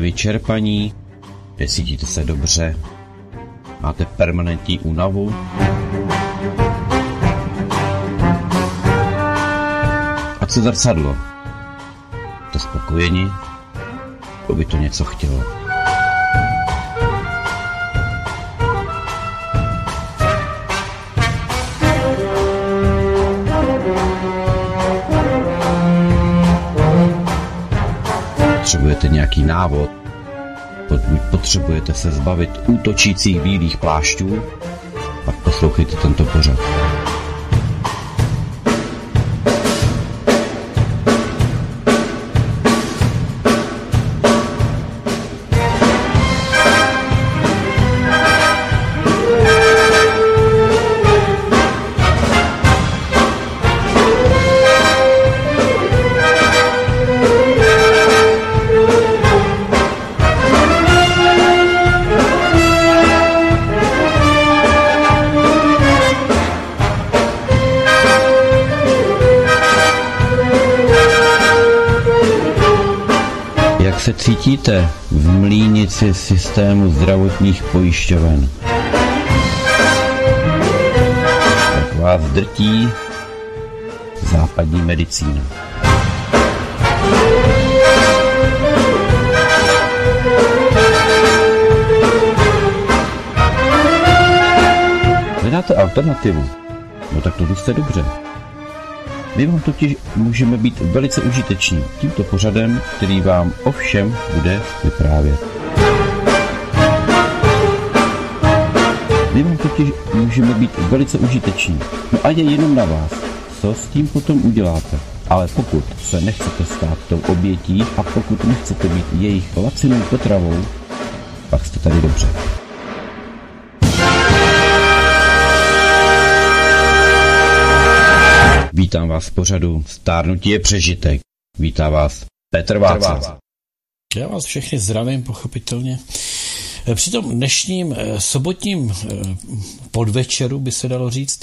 Vyčerpaní? Necítíte se dobře? Máte permanentní únavu? A co zrcadlo? Jste spokojeni? To by to něco chtělo. Potřebujete nějaký návod? Pokud potřebujete se zbavit útočících bílých plášťů, pak poslouchejte tento pořad. Cítíte v mlínici systému zdravotních pojišťoven? Jak vás drtí západní medicína? Hledáte alternativu? No tak to jste dobře. My vám totiž můžeme být velice užiteční tímto pořadem, který vám o všem bude vyprávět. My vám totiž můžeme být velice užiteční. No a je jenom na vás, co s tím potom uděláte. Ale pokud se nechcete stát tou obětí a pokud nechcete být jejich lacinou potravou, pak jste tady dobře. Vítám vás v pořadu Stárnutí je přežitek. Vítá vás Petr Václav. Já vás všechny zdravím, pochopitelně. Při tom dnešním eh, sobotním eh, podvečeru, by se dalo říct,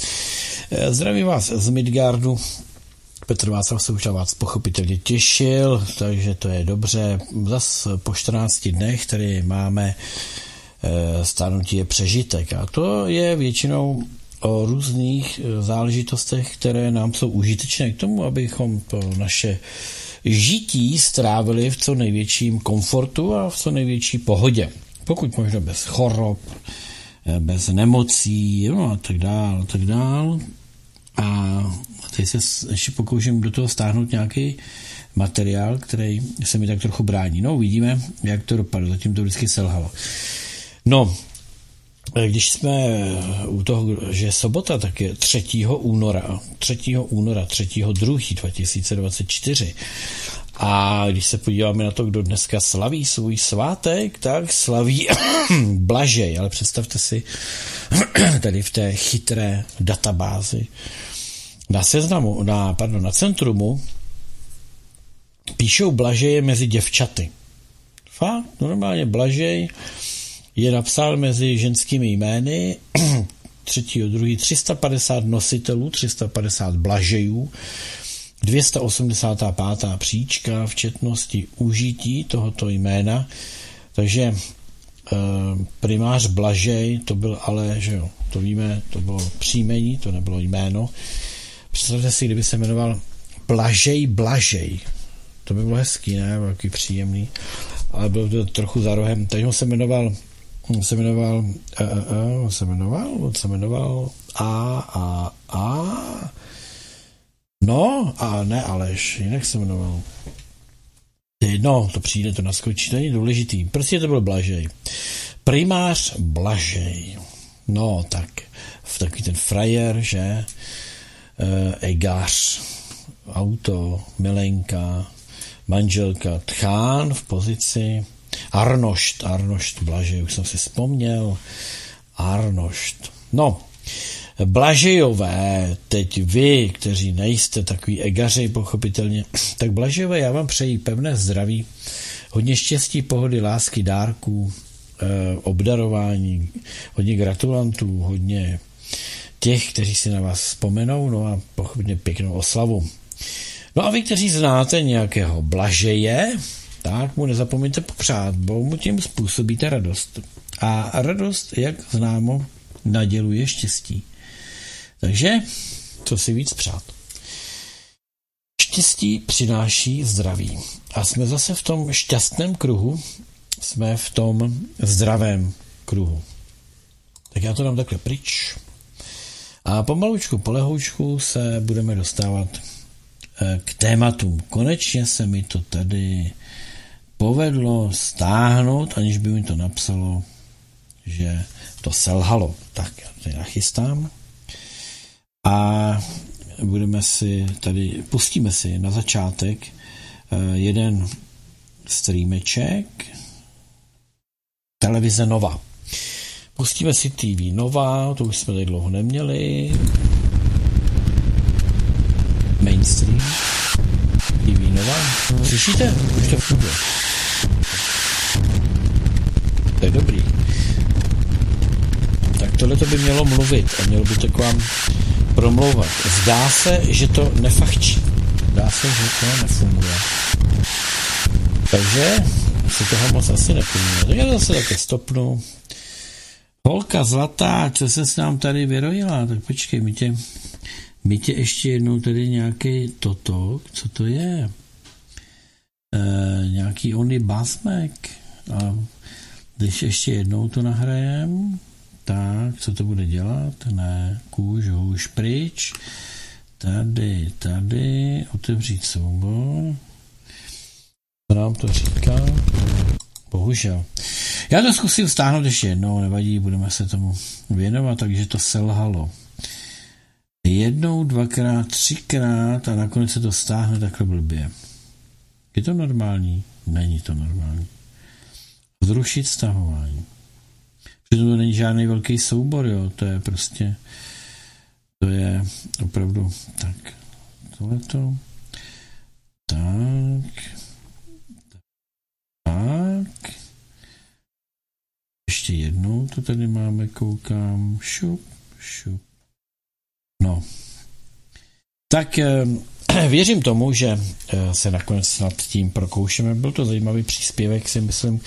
eh, zdravím vás z Midgardu. Petr Václav se už na vás pochopitelně těšil, takže to je dobře. Zas po 14 dnech tady máme stárnutí je přežitek a to je většinou o různých záležitostech, které nám jsou užitečné k tomu, abychom to naše žití strávili v co největším komfortu a v co největší pohodě. Pokud možno bez chorob, bez nemocí, no a tak dál, a tak dál. A teď se ještě pokouším do toho stáhnout nějaký materiál, který se mi tak trochu brání. No, uvidíme, jak to dopadlo. Zatím to vždycky selhalo. No, když jsme u toho, že je sobota, tak je 3. února, 3. února, 3. 2. 2024. A když se podíváme na to, kdo dneska slaví svůj svátek, tak slaví Blažej. Ale představte si, tady v té chytré databázi na seznamu, na, pardon, na centrumu píšou Blažeje mezi děvčaty. Fakt, normálně Blažej je napsal mezi ženskými jmény 3. 2. 350 nositelů, 350 blažejů, 285. příčka v četnosti užití tohoto jména, takže e, primář Blažej, to byl ale, že jo, to víme, to bylo příjmení, to nebylo jméno. Představte si, kdyby se jmenoval Blažej Blažej, to by bylo hezký, ne, velký příjemný, ale byl to trochu za rohem, takže se jmenoval se jmenoval, on se jmenoval, on se jmenoval A, A, A, no a ne Aleš, jinak se jmenoval. No, to přijde, to naskočí, to není důležitý. Prostě to byl Blažej. Primář Blažej. No, tak v takový ten frajer, že? Egář, auto, milenka, manželka, tchán v pozici Arnošt, Arnošt Blažej, už jsem si vzpomněl. Arnošt. No, Blažejové, teď vy, kteří nejste takový egaři, pochopitelně, tak Blažejové, já vám přeji pevné zdraví, hodně štěstí, pohody, lásky, dárků, eh, obdarování, hodně gratulantů, hodně těch, kteří si na vás vzpomenou, no a pochopitelně pěknou oslavu. No a vy, kteří znáte nějakého Blažeje, tak mu nezapomeňte popřát, bo mu tím způsobíte radost. A radost, jak známo, naděluje štěstí. Takže, co si víc přát. Štěstí přináší zdraví. A jsme zase v tom šťastném kruhu, jsme v tom zdravém kruhu. Tak já to dám takhle pryč. A pomalučku, polehoučku se budeme dostávat eh, k tématům. Konečně se mi to tady povedlo stáhnout, aniž by mi to napsalo, že to selhalo. Tak já to nachystám. A budeme si tady, pustíme si na začátek eh, jeden streameček televize Nova. Pustíme si TV Nova, to už jsme tady dlouho neměli. Mainstream. TV Nova. Slyšíte? Už to funguje. To je dobrý. Tak tohle to by mělo mluvit a mělo by to k vám promlouvat. Zdá se, že to nefachčí. Zdá se, že to nefunguje. Takže si toho moc asi nepomíná. Tak já zase také stopnu. Holka zlatá, co se s nám tady vyrojila? Tak počkej, my tě, my tě ještě jednou tady nějaký toto, co to je? E, nějaký ony basmek. A když ještě jednou to nahrajem, tak, co to bude dělat? Ne, kůž, hůž, pryč. Tady, tady, otevřít soubor. Co nám to říká? Bohužel. Já to zkusím stáhnout ještě jednou, nevadí, budeme se tomu věnovat, takže to selhalo. Jednou, dvakrát, třikrát a nakonec se to stáhne takhle blbě. Je to normální? Není to normální. Zrušit stahování. Přitom to není žádný velký soubor, jo, to je prostě, to je opravdu, tak, tohleto, tak, tak, ještě jednou to tady máme, koukám, šup, šup, no, tak eh, věřím tomu, že eh, se nakonec nad tím prokoušeme. Byl to zajímavý příspěvek, si myslím,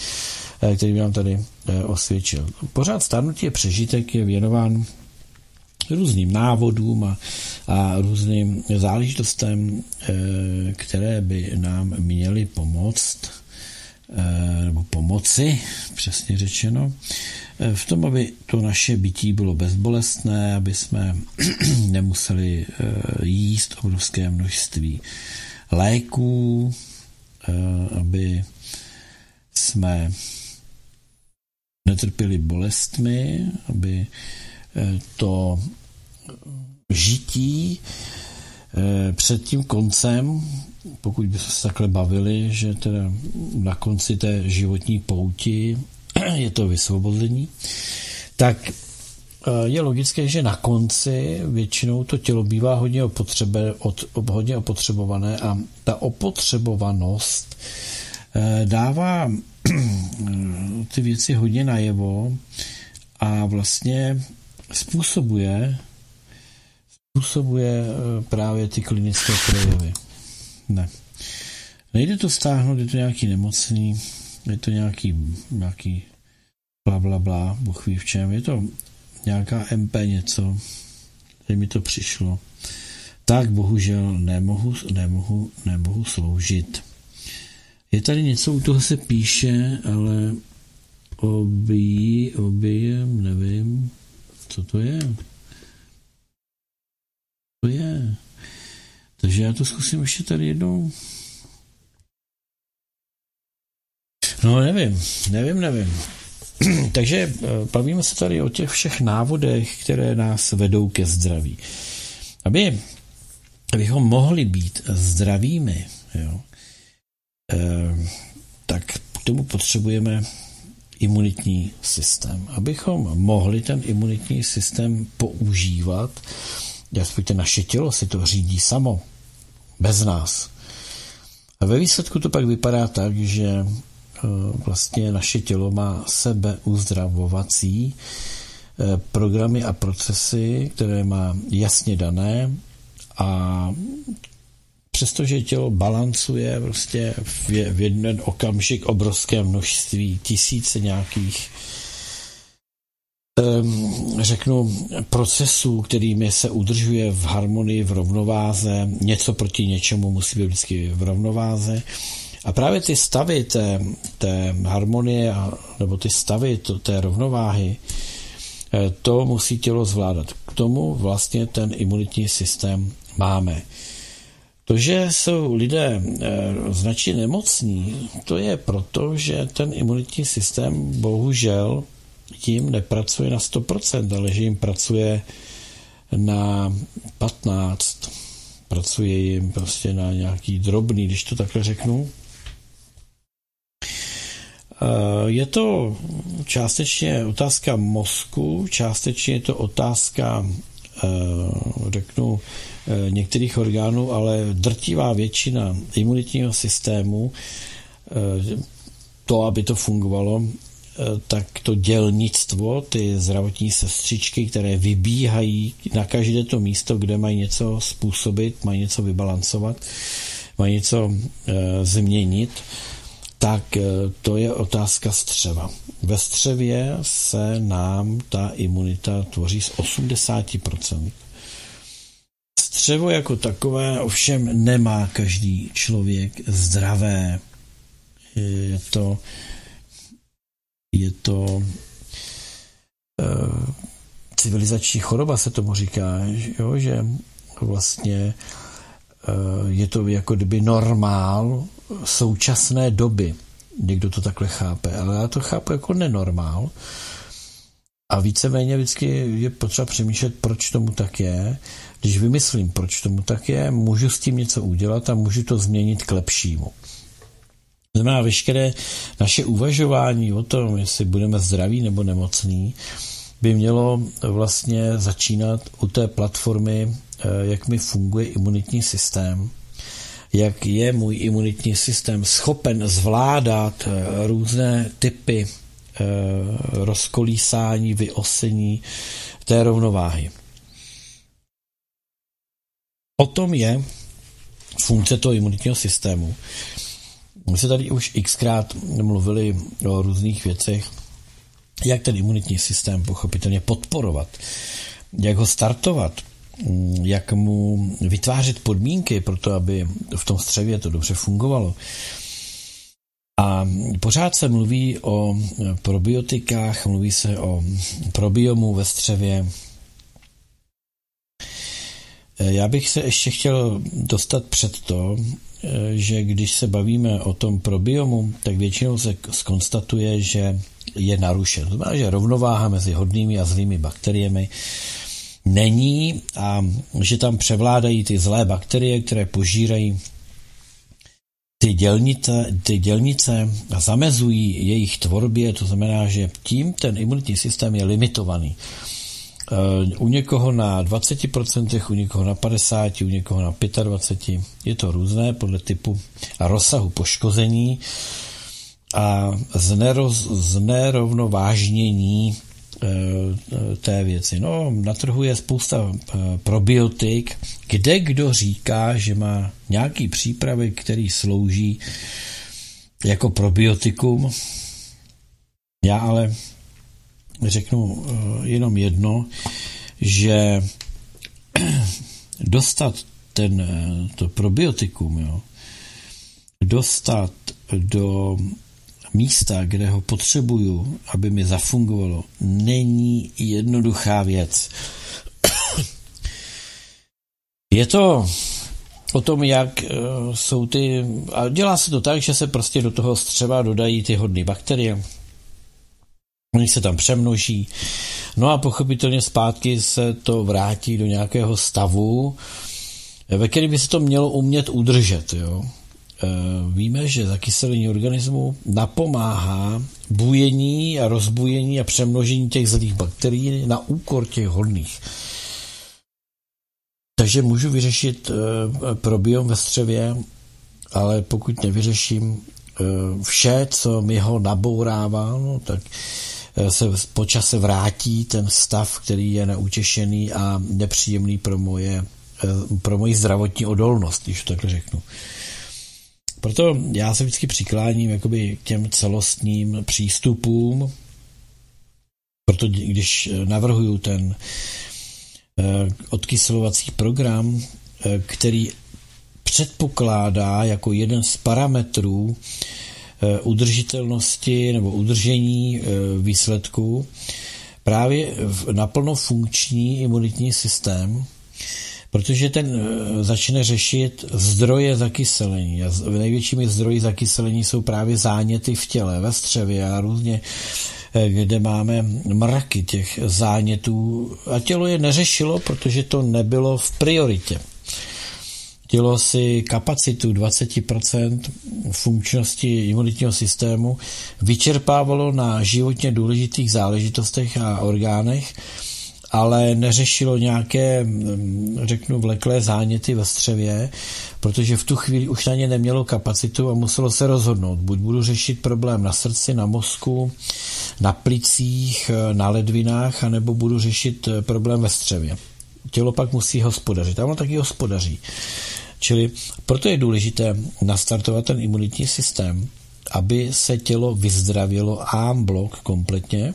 Eh, který by nám tady eh, osvědčil. Pořád stárnutí je přežitek, je věnován různým návodům a, a různým záležitostem, které by nám měly pomoct, nebo pomoci, přesně řečeno, v tom, aby to naše bytí bylo bezbolestné, aby jsme nemuseli jíst obrovské množství léků, aby jsme netrpěli bolestmi, aby eh, to žití eh, před tím koncem, pokud by se takhle bavili, že teda na konci té životní pouti je to vysvobození, tak eh, je logické, že na konci většinou to tělo bývá hodně, opotřebe, od, hodně opotřebované a ta opotřebovanost dává ty věci hodně najevo a vlastně způsobuje způsobuje eh, právě ty klinické projevy. Ne. Nejde to stáhnout, je to nějaký nemocný, je to nějaký, nějaký bla, bla, bla, Bůh ví v čem, je to nějaká MP něco, kde mi to přišlo. Tak bohužel nemohu, nemohu, nemohu sloužit. Je tady něco, u toho se píše, ale obí, obíjem, nevím, co to je. To je. Takže já to zkusím ještě tady jednou. No nevím, nevím, nevím. Takže eh, bavíme se tady o těch všech návodech, které nás vedou ke zdraví. Aby, abychom mohli být zdravými, jo, eh, tak k tomu potřebujeme imunitní systém. Abychom mohli ten imunitní systém používat, respektive naše tělo si to řídí samo, bez nás. A ve výsledku to pak vypadá tak, že e, vlastně naše tělo má sebeuzdravovací e, programy a procesy, které má jasně dané a přestože tělo balancuje prostě v jeden okamžik obrovské množství, tisíce nějakých řeknu, procesů, kterými se udržuje v harmonii, v rovnováze, něco proti něčemu musí být vždycky v rovnováze. A právě ty stavy té, té harmonie, nebo ty stavy to, té rovnováhy, eh, to musí tělo zvládat. K tomu vlastně ten imunitní systém máme. To, že jsou lidé eh, značně nemocní, to je proto, že ten imunitní systém bohužel tím nepracuje na 100%, ale že jim pracuje na 15, pracuje jim prostě na nějaký drobný, když to takhle řeknu. Eh, je to částečně otázka mozku, částečně je to otázka, eh, řeknu, eh, některých orgánů, ale drtivá většina imunitního systému, to, aby to fungovalo, tak to dělnictvo, ty zdravotní sestřičky, které vybíhají na každé to místo, kde mají něco způsobit, mají něco vybalancovat, mají něco e, změnit, tak e, to je otázka střeva. Ve střevě se nám ta imunita tvoří z 80%. Střevo jako takové ovšem nemá každý člověk zdravé. Je to je to uh, civilizační choroba, se tomu říká, jo, že vlastně uh, je to jako kdyby normál současné doby. Někdo to takhle chápe, ale já to chápu jako nenormál. A víceméně vždycky je potřeba přemýšlet, proč tomu tak je. Když vymyslím, proč tomu tak je, můžu s tím něco udělat a můžu to změnit k lepšímu. Znamená, veškeré naše uvažování o tom, jestli budeme zdraví nebo nemocní, by mělo vlastně začínat u té platformy, eh, jak mi funguje imunitní systém, jak je můj imunitní systém schopen zvládat eh, různé typy eh, rozkolísání, vyosení té rovnováhy. O tom je funkce toho imunitního systému. My se tady už xkrát mluvili o různých věcech, jak ten imunitní systém pochopitelně podporovat, jak ho startovat, jak mu vytvářet podmínky pro to, aby v tom střevě to dobře fungovalo. A pořád se mluví o probiotikách, mluví se o probiomu ve střevě. Já bych se ještě chtěl dostat před to, že když se bavíme o tom probiomu, tak většinou se skonstatuje, že je narušen. To znamená, že rovnováha mezi hodnými a zlými bakteriemi není a že tam převládají ty zlé bakterie, které požírají ty dělnice, ty dělnice a zamezují jejich tvorbě, to znamená, že tím ten imunitní systém je limitovaný. Eh, u někoho na 20%, u někoho na 50%, u někoho na 25%. Je to různé podle typu a rozsahu poškození a zneroz, znerovnovážnění eh, té věci. No, na trhu je spousta eh, probiotik, kde kdo říká, že má nějaký přípravek, který slouží jako probiotikum. Já ale řeknu eh, jenom jedno, že dostat ten, eh, to probiotikum, jo, dostat do místa, kde ho potřebuju, aby mi zafungovalo, není jednoduchá věc. Je to o tom, jak eh, jsou ty... A dělá se to tak, že se prostě do toho střeva dodají ty hodné bakterie, Oni se tam přemnoží. No a pochopitelně zpátky se to vrátí do nějakého stavu, ve kterém by se to mělo umět udržet. Jo. E, víme, že zakyselení organismu napomáhá bujení a rozbujení a přemnožení těch zlých bakterií na úkor těch hodných. Takže můžu vyřešit e, probiom ve střevě, ale pokud nevyřeším e, vše, co mi ho nabourává, no, tak Eh, se počase vrátí ten stav, který je neutěšený a nepříjemný pro moje pro moji zdravotní odolnost, když to takhle řeknu. Proto já se vždycky přikláním jakoby k těm celostním přístupům, proto když navrhuju ten odkyselovací program, který předpokládá jako jeden z parametrů eh, udržitelnosti nebo udržení eh, výsledků. Právě naplno funkční imunitní systém, protože ten eh, začne řešit zdroje zakyselení. A největšími zdroji zakyselení jsou právě záněty v těle, ve střevě a různě kde máme mraky těch zánětů. A tělo je neřešilo, protože to nebylo v prioritě tělo si kapacitu 20% funkčnosti imunitního systému vyčerpávalo na životně důležitých záležitostech a orgánech, ale neřešilo nějaké, mm, řeknu, vleklé záněty ve střevě, protože v tu chvíli už na ně nemělo kapacitu a muselo se rozhodnout. Buď budu řešit problém na srdci, na mozku, na plicích, na ledvinách, anebo budu řešit problém ve střevě. Tělo pak musí hospodařit a ono taky hospodaří. Čili proto je důležité nastartovat ten imunitní systém, aby se tělo vyzdravilo a blok kompletně,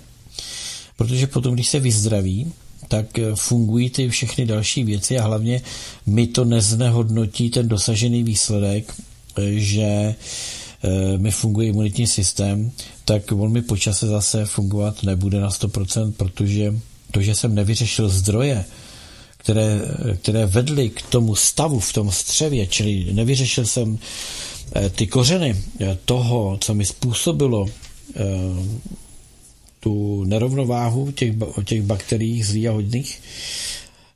protože potom, když se vyzdraví, tak eh, fungují ty všechny další věci a hlavně mi to neznehodnotí ten dosažený výsledek, eh, že eh, mi funguje imunitní systém, tak on mi počase zase fungovat nebude na 100%, protože to, že jsem nevyřešil zdroje, které, které vedly k tomu stavu v tom střevě, čili nevyřešil jsem eh, ty kořeny eh, toho, co mi způsobilo eh, tu nerovnováhu těch, těch bakterií zlých a hodných,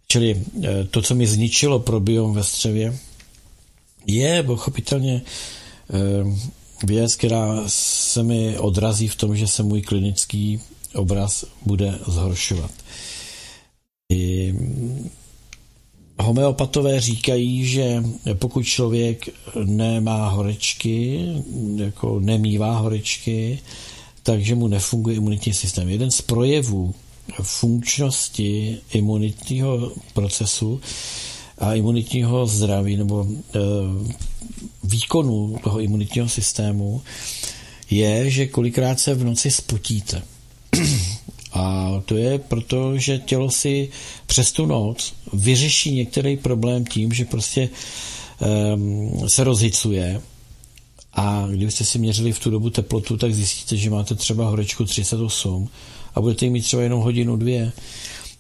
čili to, co mi zničilo probiom ve střevě, je pochopitelně věc, která se mi odrazí v tom, že se můj klinický obraz bude zhoršovat. I homeopatové říkají, že pokud člověk nemá horečky, jako nemývá horečky, takže mu nefunguje imunitní systém. Jeden z projevů funkčnosti imunitního procesu a imunitního zdraví nebo e, výkonu toho imunitního systému je, že kolikrát se v noci spotíte. A to je proto, že tělo si přes tu noc vyřeší některý problém tím, že prostě um, se rozhicuje a kdybyste si měřili v tu dobu teplotu, tak zjistíte, že máte třeba horečku 38 a budete mít třeba jenom hodinu, dvě.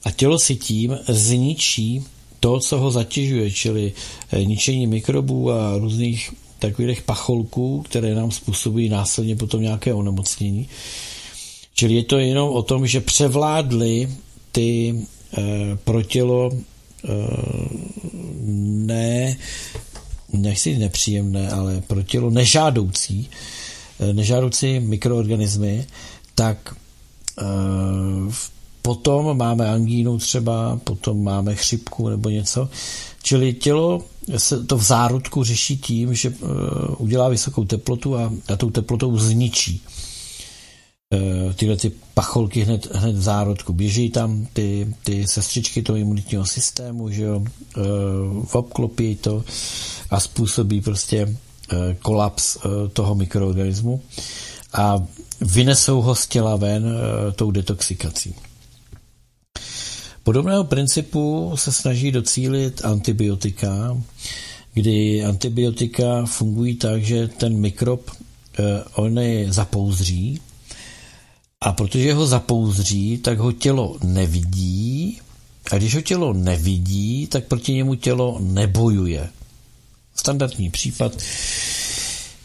A tělo si tím zničí to, co ho zatěžuje, čili eh, ničení mikrobů a různých takových pacholků, které nám způsobují následně potom nějaké onemocnění. Čili je to jenom o tom, že převládly ty e, pro tělo e, ne, nechci nepříjemné, ale pro tělo nežádoucí, e, nežádoucí mikroorganismy, tak e, potom máme angínu třeba, potom máme chřipku nebo něco. Čili tělo se to v zárodku řeší tím, že udělá vysokou teplotu a, a tou teplotou zničí tyhle ty pacholky hned, hned v zárodku. Běží tam ty, ty sestřičky toho imunitního systému, že jo, eh, obklopí to a způsobí prostě eh, kolaps toho mikroorganismu a vynesou ho z těla ven tou detoxikací. Podobného principu se snaží docílit antibiotika, kdy antibiotika fungují tak, že ten mikrob oni zapouzří a protože ho zapouzří, tak ho tělo nevidí a když ho tělo nevidí, tak proti němu tělo nebojuje. Standardní případ.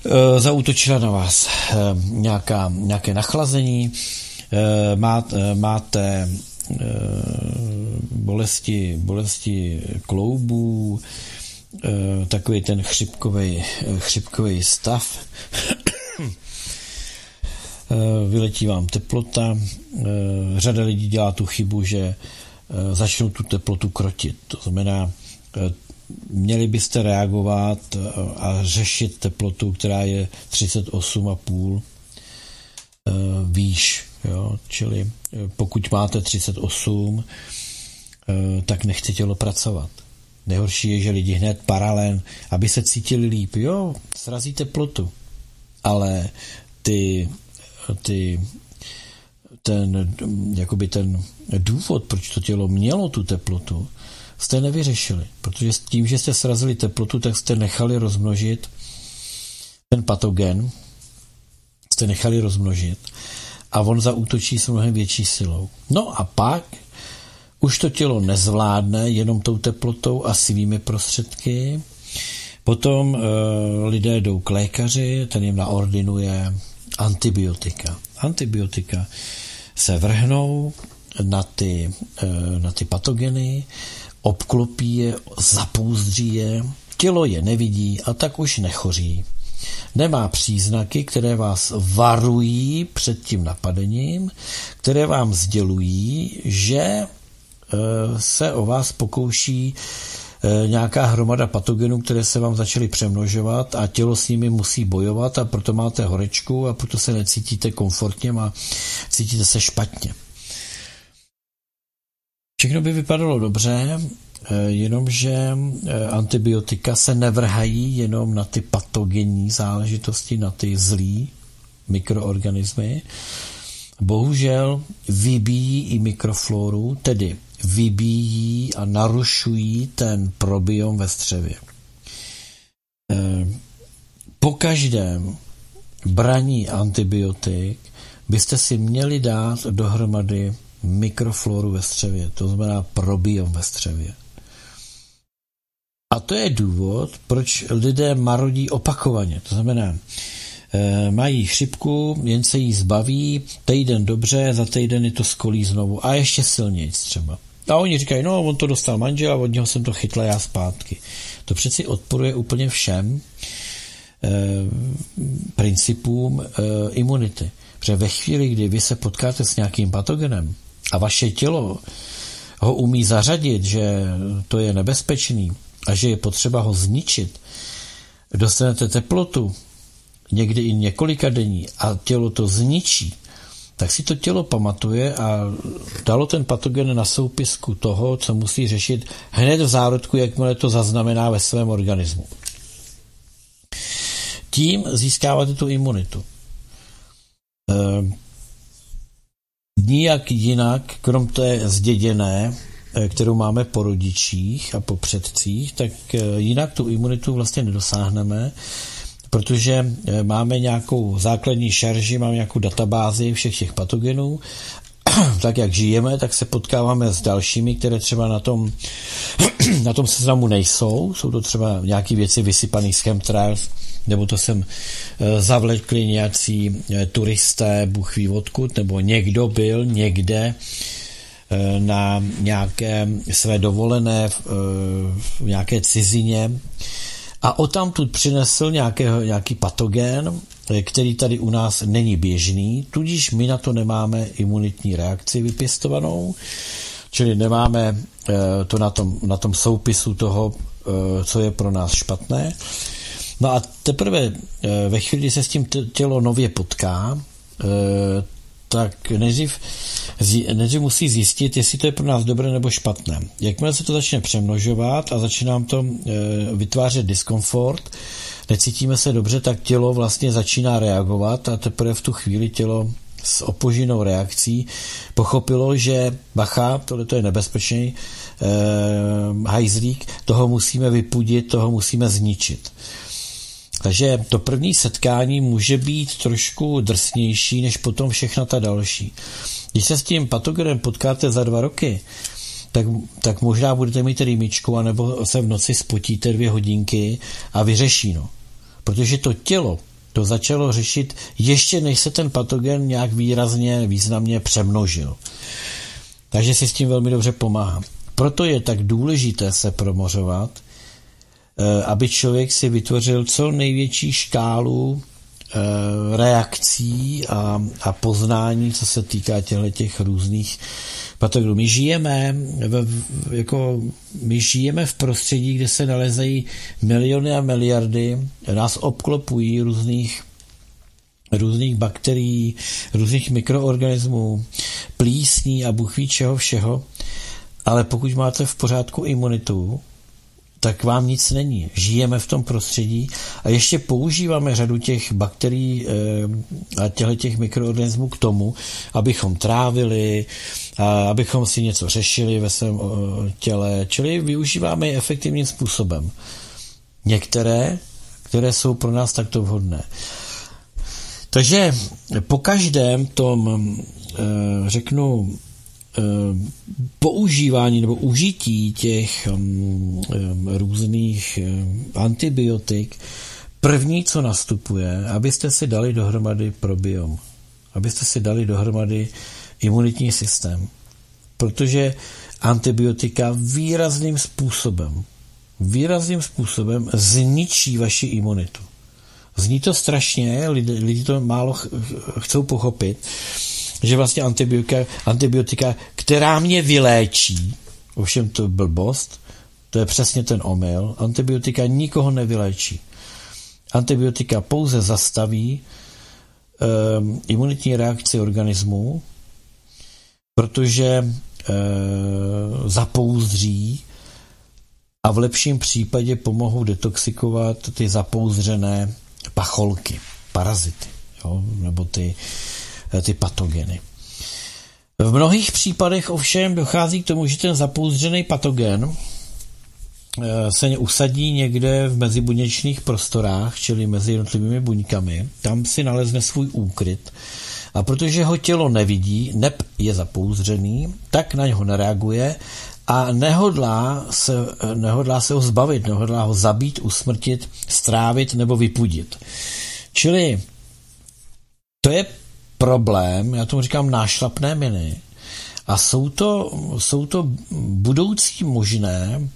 E, zautočila na vás e, nějaká, nějaké nachlazení, e, má, e, máte e, bolesti, bolesti kloubů, e, takový ten chřipkový, chřipkový stav. Eh, vyletí vám teplota. Eh, řada lidí dělá tu chybu, že eh, začnou tu teplotu krotit. To znamená, měli byste reagovat a řešit teplotu, která je 38,5 výš. Jo? Čili pokud máte 38, tak nechce tělo pracovat. Nejhorší je, že lidi hned paralen, aby se cítili líp. Jo, srazí teplotu. Ale ty, ty ten, jakoby ten důvod, proč to tělo mělo tu teplotu, jste nevyřešili. Protože s tím, že jste srazili teplotu, tak jste nechali rozmnožit ten patogen, jste nechali rozmnožit a on zaútočí s mnohem větší silou. No a pak už to tělo nezvládne jenom tou teplotou a svými prostředky. Potom e, lidé jdou k lékaři, ten jim naordinuje antibiotika. Antibiotika se vrhnou na ty, e, na ty patogeny, obklopí je, zapouzdří je, tělo je nevidí a tak už nechoří. Nemá příznaky, které vás varují před tím napadením, které vám sdělují, že e, se o vás pokouší nějaká hromada patogenů, které se vám začaly přemnožovat a tělo s nimi musí bojovat a proto máte horečku a proto se necítíte komfortně a cítíte se špatně. Všechno by vypadalo dobře, eh, jenomže eh, antibiotika se nevrhají jenom na ty patogenní záležitosti, na ty zlý mikroorganismy. Bohužel vybíjí i mikrofloru, tedy vybíjí a narušují ten probiom ve střevě. Eh, po každém braní antibiotik byste si měli dát dohromady mikrofloru ve střevě, to znamená probiom ve střevě. A to je důvod, proč lidé marodí opakovaně. To znamená, e, mají chřipku, jen se jí zbaví, týden dobře, za týden je to skolí znovu a ještě silněji třeba. A oni říkají, no, on to dostal manžel a od něho jsem to chytla já zpátky. To přeci odporuje úplně všem e, principům e, imunity. Protože ve chvíli, kdy vy se potkáte s nějakým patogenem, a vaše tělo ho umí zařadit, že to je nebezpečný a že je potřeba ho zničit, dostanete teplotu, někdy i několika denní a tělo to zničí, tak si to tělo pamatuje a dalo ten patogen na soupisku toho, co musí řešit hned v zárodku, jakmile to zaznamená ve svém organismu. Tím získáváte tu imunitu. Ehm, Nijak jinak, krom té zděděné, eh, kterou máme po rodičích a po předcích, tak eh, jinak tu imunitu vlastně nedosáhneme, protože eh, máme nějakou základní šarži, máme nějakou databázi všech těch patogenů tak jak žijeme, tak se potkáváme s dalšími, které třeba na tom, na tom seznamu nejsou. Jsou to třeba nějaké věci vysypané z chemtrails, nebo to sem eh, zavlekli nějací eh, turisté, Bůh ví odkud, nebo někdo byl někde na nějaké své dovolené v nějaké cizině a o tu přinesl nějaký, nějaký patogen, který tady u nás není běžný, tudíž my na to nemáme imunitní reakci vypěstovanou, čili nemáme to na tom, na tom soupisu toho, co je pro nás špatné. No a teprve eh, ve chvíli, kdy se s tím tělo nově potká, eh, tak nejdřív, nejdřív musí zjistit, jestli to je pro nás dobré nebo špatné. Jakmile se to začne přemnožovat a začíná nám to eh, vytvářet diskomfort, necítíme se dobře, tak tělo vlastně začíná reagovat a teprve v tu chvíli tělo s opožinou reakcí pochopilo, že bacha, tohle to je nebezpečný eh, hajzlík, toho musíme vypudit, toho musíme zničit. Takže to první setkání může být trošku drsnější než potom všechna ta další. Když se s tím patogenem potkáte za dva roky, tak, tak možná budete mít rýmičku, anebo se v noci spotíte dvě hodinky a vyřeší. No. Protože to tělo to začalo řešit ještě než se ten patogen nějak výrazně, významně přemnožil. Takže si s tím velmi dobře pomáhá. Proto je tak důležité se promořovat, aby člověk si vytvořil co největší škálu eh, reakcí a, a poznání, co se týká těchto těch různých patogenů. My žijeme, v, jako, my žijeme v prostředí, kde se nalezají miliony a miliardy, nás obklopují různých různých bakterií, různých mikroorganismů, plísní a bůh ví čeho všeho, ale pokud máte v pořádku imunitu, tak vám nic není. Žijeme v tom prostředí a ještě používáme řadu těch bakterií a těchto těch mikroorganismů k tomu, abychom trávili, a abychom si něco řešili ve svém těle, čili využíváme je efektivním způsobem. Některé, které jsou pro nás takto vhodné. Takže po každém tom, řeknu, používání nebo užití těch různých antibiotik, první, co nastupuje, abyste si dali dohromady probiom, abyste si dali dohromady imunitní systém. Protože antibiotika výrazným způsobem, výrazným způsobem zničí vaši imunitu. Zní to strašně, lidi, lidi to málo ch- chcou pochopit, že vlastně antibiotika, antibiotika, která mě vyléčí, ovšem to je blbost, to je přesně ten omyl, antibiotika nikoho nevyléčí. Antibiotika pouze zastaví um, imunitní reakci organismu, protože uh, zapouzdří a v lepším případě pomohou detoxikovat ty zapouzřené pacholky, parazity, jo, nebo ty, ty patogeny. V mnohých případech ovšem dochází k tomu, že ten zapouzdřený patogen se usadí někde v mezibuněčných prostorách, čili mezi jednotlivými buňkami, tam si nalezne svůj úkryt a protože ho tělo nevidí, neb je zapouzdřený, tak na něho nereaguje a nehodlá se, nehodlá se ho zbavit, nehodlá ho zabít, usmrtit, strávit nebo vypudit. Čili to je problém, já tomu říkám nášlapné miny, a jsou to, jsou to budoucí možné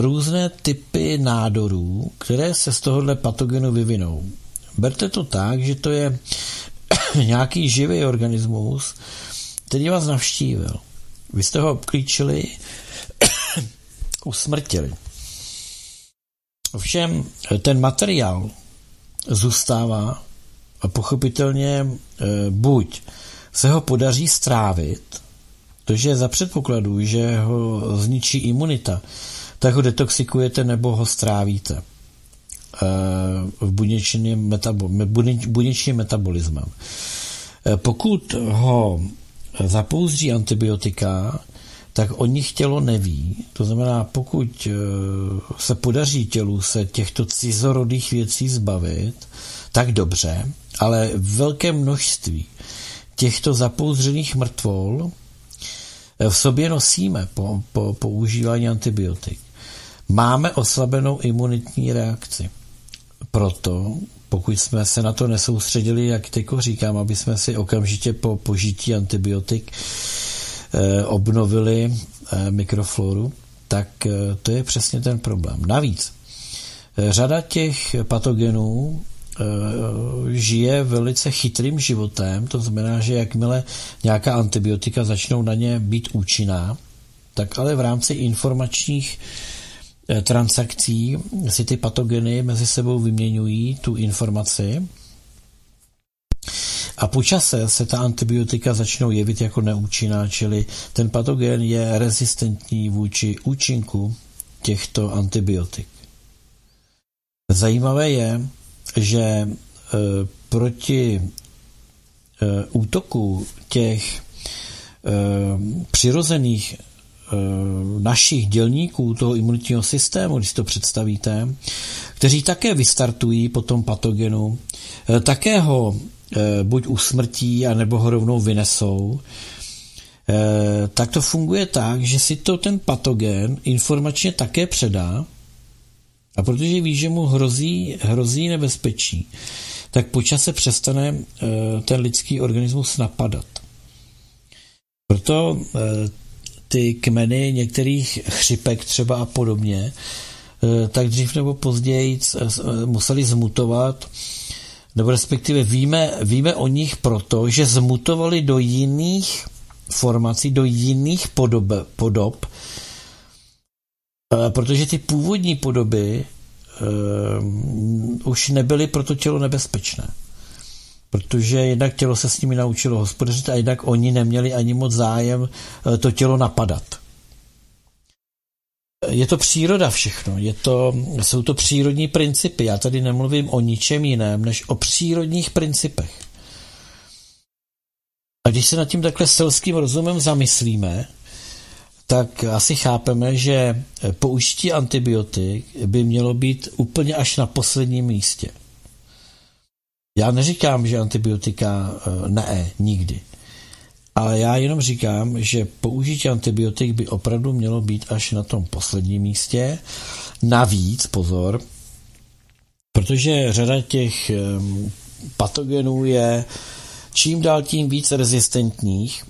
různé typy nádorů, které se z tohohle patogenu vyvinou. Berte to tak, že to je nějaký živý organismus, který vás navštívil. Vy jste ho obklíčili, usmrtili. Ovšem, ten materiál zůstává pochopitelně buď se ho podaří strávit, protože za předpokladu, že ho zničí imunita, tak ho detoxikujete nebo ho strávíte v buněčným, metabol, buněčným metabolismem. Pokud ho zapouzří antibiotika, tak o nich tělo neví. To znamená, pokud se podaří tělu se těchto cizorodých věcí zbavit, tak dobře, ale velké množství těchto zapouzřených mrtvol v sobě nosíme po, po používání antibiotik. Máme oslabenou imunitní reakci. Proto, pokud jsme se na to nesoustředili, jak teďko říkám, aby jsme si okamžitě po požití antibiotik eh, obnovili eh, mikrofloru, tak eh, to je přesně ten problém. Navíc, eh, řada těch patogenů eh, žije velice chytrým životem, to znamená, že jakmile nějaká antibiotika začnou na ně být účinná, tak ale v rámci informačních Eh, transakcí si ty patogeny mezi sebou vyměňují tu informaci a po čase se ta antibiotika začnou jevit jako neúčinná, čili ten patogen je rezistentní vůči účinku těchto antibiotik. Zajímavé je, že e, proti e, útoku těch e, přirozených našich dělníků toho imunitního systému, když si to představíte, kteří také vystartují po tom patogenu, také ho buď usmrtí, anebo ho rovnou vynesou, tak to funguje tak, že si to ten patogen informačně také předá a protože ví, že mu hrozí, hrozí nebezpečí, tak po čase přestane ten lidský organismus napadat. Proto ty kmeny některých chřipek třeba a podobně, eh, tak dřív nebo později eh, museli zmutovat, nebo respektive víme, víme o nich proto, že zmutovali do jiných formací, do jiných podob, podob eh, protože ty původní podoby um, už nebyly pro to tělo nebezpečné protože jednak tělo se s nimi naučilo hospodařit a jednak oni neměli ani moc zájem eh, to tělo napadat. je to příroda všechno, je to, jsou to přírodní principy. Já tady nemluvím o ničem jiném, než o přírodních principech. A když se nad tím takhle selským rozumem zamyslíme, tak asi chápeme, že použití antibiotik by mělo být úplně až na posledním místě. Já neříkám, že antibiotika eh, ne, nikdy. Ale já jenom říkám, že použití antibiotik by opravdu mělo být až na tom posledním místě. Navíc, pozor, protože řada těch patogenů je čím dál tím víc rezistentních,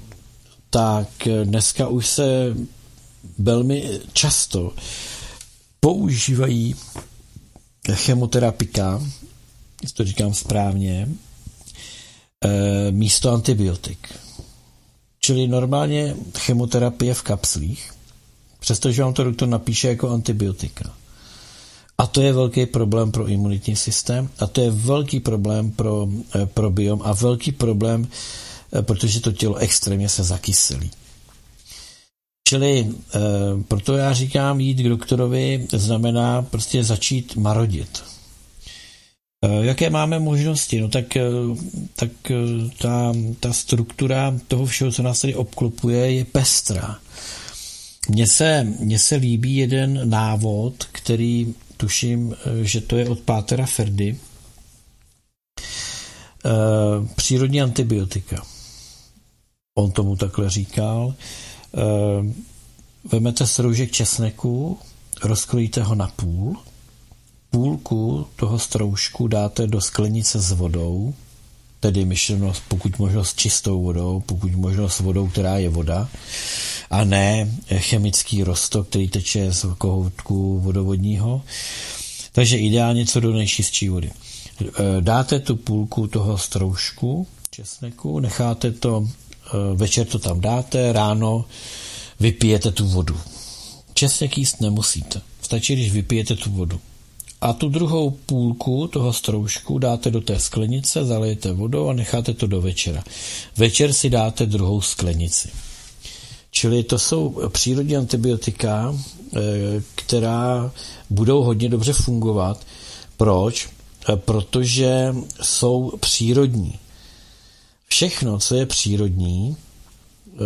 tak dneska už se velmi často používají chemoterapika, to říkám správně, eh, místo antibiotik. Čili normálně chemoterapie v kapslích, přestože vám to doktor napíše jako antibiotika. A to je velký problém pro imunitní systém a to je velký problém pro, eh, pro biom a velký problém, protože to tělo extrémně se zakyselí. Čili e, proto já říkám, jít k doktorovi znamená prostě začít marodit. E, jaké máme možnosti? No tak, e, tak ta, ta struktura toho všeho, co nás tady obklopuje, je pestrá. Mně se, mně se líbí jeden návod, který tuším, že to je od Pátera Ferdy. Přírodní antibiotika. On tomu takhle říkal. Eh, vemete stroužek česneku, rozkrojíte ho na půl, půlku toho stroužku dáte do sklenice s vodou, tedy myšleno pokud možno s čistou vodou, pokud možno s vodou, která je voda, a ne chemický rostok, který teče z kohoutku vodovodního. Takže ideálně co do nejčistší vody. Eh, dáte tu půlku toho stroužku česneku, necháte to večer to tam dáte, ráno vypijete tu vodu. Česnek jíst nemusíte. Stačí, když vypijete tu vodu. A tu druhou půlku toho stroužku dáte do té sklenice, zalijete vodou a necháte to do večera. Večer si dáte druhou sklenici. Čili to jsou přírodní antibiotika, eh, která budou hodně dobře fungovat. Proč? Eh, protože jsou přírodní. Všechno, co je přírodní, eh,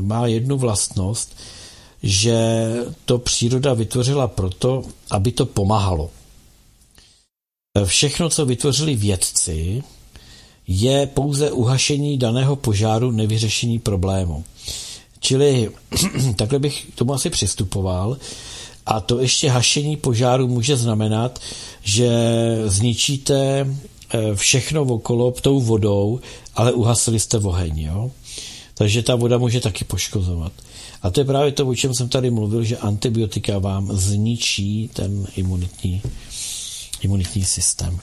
má jednu vlastnost, že to příroda vytvořila proto, aby to pomáhalo. Všechno, co vytvořili vědci, je pouze uhašení daného požáru, nevyřešení problému. Čili takhle bych tomu asi přistupoval. A to ještě hašení požáru může znamenat, že zničíte Eh, všechno okolo tou vodou, ale uhasili jste oheň, jo? Takže ta voda může taky poškozovat. A to je právě to, o čem jsem tady mluvil, že antibiotika vám zničí ten imunitní, imunitní systém.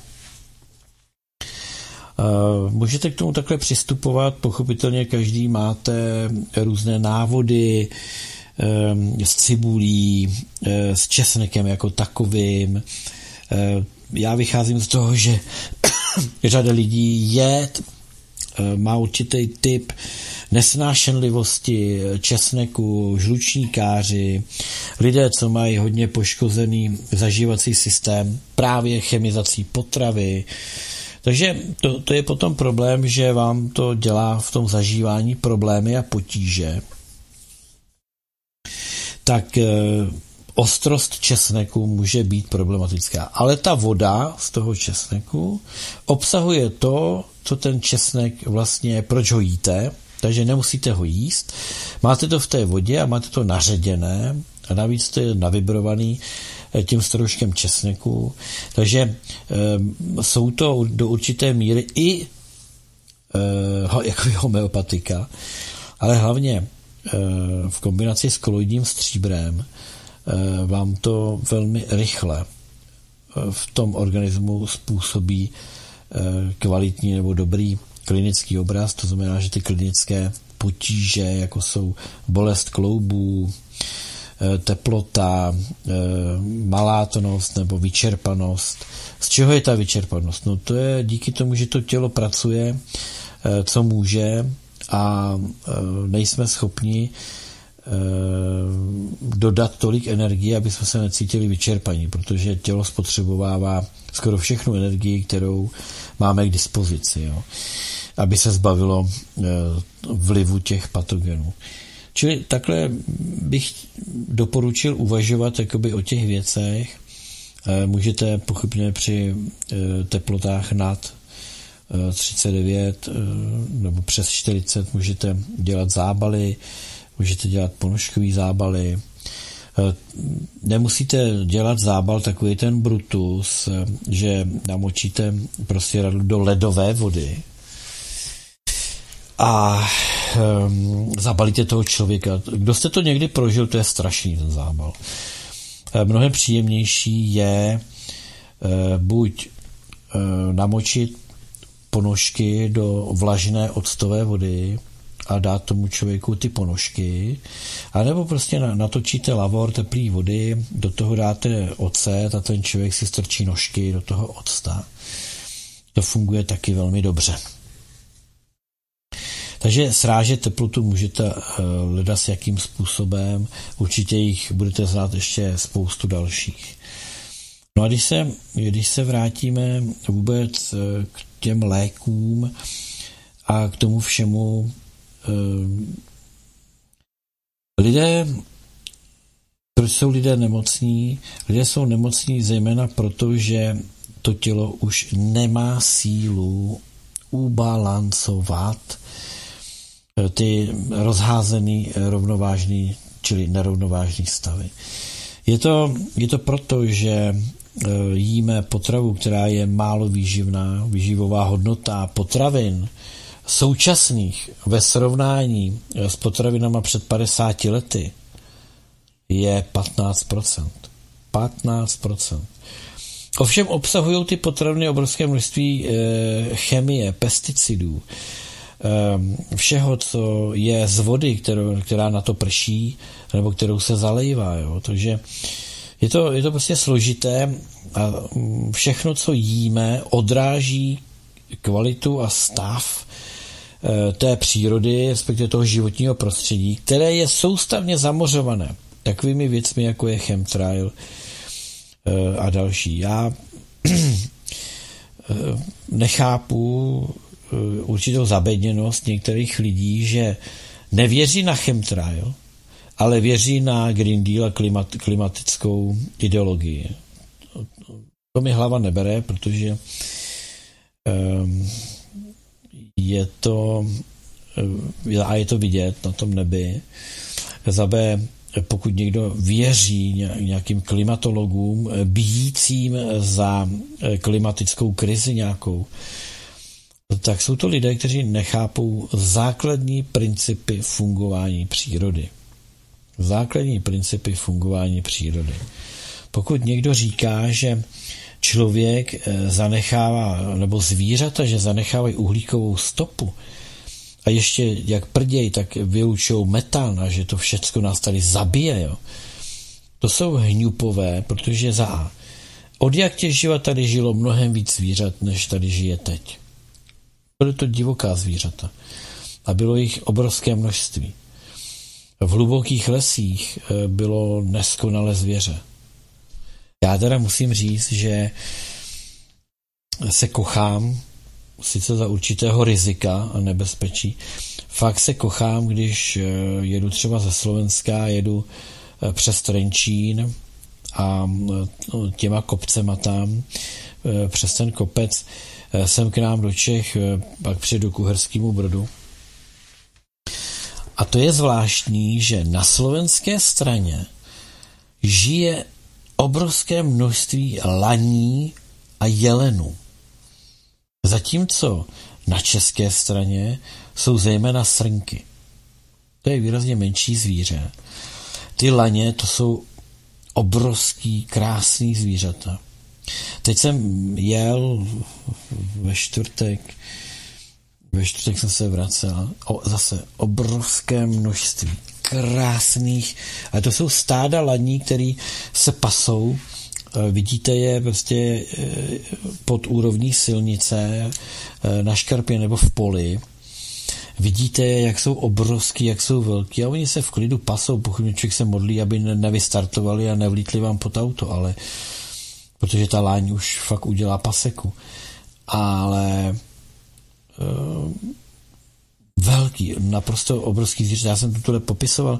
Uh, můžete k tomu takhle přistupovat, pochopitelně každý máte různé návody s cibulí, uh, s česnekem jako takovým. Já vycházím z toho, že řada lidí je, eh, má určitý typ nesnášenlivosti česneku, žlučníkáři, lidé, co mají hodně poškozený zažívací systém právě chemizací potravy. Takže to, to je potom problém, že vám to dělá v tom zažívání problémy a potíže. Tak eh, ostrost česneku může být problematická. Ale ta voda z toho česneku obsahuje to, co ten česnek vlastně, proč ho jíte, takže nemusíte ho jíst. Máte to v té vodě a máte to naředěné a navíc to je navibrovaný eh, tím stroužkem česneku. Takže e, jsou to do určité míry i e, jako homeopatika, ale hlavně e, v kombinaci s koloidním stříbrem vám to velmi rychle eh, v tom organismu způsobí eh, kvalitní nebo dobrý klinický obraz, to znamená, že ty klinické potíže, jako jsou bolest kloubů, teplota, malátonost nebo vyčerpanost. Z čeho je ta vyčerpanost? No to je díky tomu, že to tělo pracuje, co může a nejsme schopni dodat tolik energie, aby jsme se necítili vyčerpaní, protože tělo spotřebovává skoro všechnu energii, kterou máme k dispozici, jo, aby se zbavilo vlivu těch patogenů. Čili takhle bych doporučil uvažovat jakoby o těch věcech. Eh, můžete pochybně při eh, teplotách nad 39 eh, nebo přes 40 můžete dělat zábaly, můžete dělat ponožkové zábaly. Nemusíte dělat zábal takový ten brutus, že namočíte prostě do ledové vody a um, zabalíte toho člověka. Kdo jste to někdy prožil, to je strašný ten zábal. E, mnohem příjemnější je e, buď e, namočit ponožky do vlažné octové vody a dát tomu člověku ty ponožky, anebo prostě natočíte lavor teplý vody, do toho dáte ocet a ten člověk si strčí nožky do toho octa. To funguje taky velmi dobře. Takže srážet teplotu můžete hledat s jakým způsobem. Určitě jich budete znát ještě spoustu dalších. No a když se, když se vrátíme vůbec eh, k těm lékům a k tomu všemu, eh, lidé, proč jsou lidé nemocní? Lidé jsou nemocní zejména proto, že to tělo už nemá sílu ubalancovat ty rozházený rovnovážný, čili nerovnovážný stavy. Je to, je to proto, že e, jíme potravu, která je málo výživná, výživová hodnota potravin současných ve srovnání s potravinama před 50 lety je 15%. 15%. Ovšem obsahují ty potraviny obrovské množství e, chemie, pesticidů, Ehm, všeho, co je z vody, kterou, která na to prší, nebo kterou se zalejvá. Jo. Takže je to, je to prostě složité a mm, všechno, co jíme, odráží kvalitu a stav eh, té přírody, respektive toho životního prostředí, které je soustavně zamořované takovými věcmi, jako je chemtrail eh, a další. Já eh, nechápu Eh, určitou zabedněnost některých lidí, že nevěří na chemtrail, ale věří na Green Deal a klimat, klimatickou ideologii. To mi hlava nebere, protože um, je to eh, a je to vidět na tom nebi. Za B, pokud někdo věří nějakým klimatologům, eh, bíjícím za klimatickou krizi nějakou, tak jsou to lidé, kteří nechápou základní principy fungování přírody. Základní principy fungování přírody. Pokud někdo říká, že člověk eh, zanechává, nebo zvířata, že zanechávají uhlíkovou stopu, a ještě jak prděj, tak vylučují metan a že to všechno nás tady zabije, jo. To jsou hňupové, protože za A. Od jak těživa tady žilo mnohem víc zvířat, než tady žije teď. Byly to divoká zvířata a bylo jich obrovské množství. V hlubokých lesích eh, bylo neskonale zvěře. Já teda musím říct, že se kochám, sice za určitého rizika a nebezpečí, fakt se kochám, když eh, jedu třeba ze Slovenska, jedu eh, přes Trenčín a těma kopcema tam, přes ten kopec, Eh, sem k nám do Čech, eh, pak přijedu k Uherskému brodu. A to je zvláštní, že na slovenské straně žije obrovské množství laní a jelenů. Zatímco na české straně jsou zejména srnky. To je výrazně menší zvíře. Ty laně to jsou obrovský, krásný zvířata. Teď jsem jel ve čtvrtek, ve čtvrtek jsem se vracel, o, zase obrovské množství krásných, a to jsou stáda laní, které se pasou, e, vidíte je prostě e, pod úrovní silnice e, na škarpě nebo v poli, vidíte, jak jsou obrovský, jak jsou velký a oni se v klidu pasou, pokud člověk se modlí, aby nevystartovali a nevlítli vám pod auto, ale protože ta láň už fakt udělá paseku. Ale velký, naprosto obrovský zvíře. Já jsem to tuhle popisoval.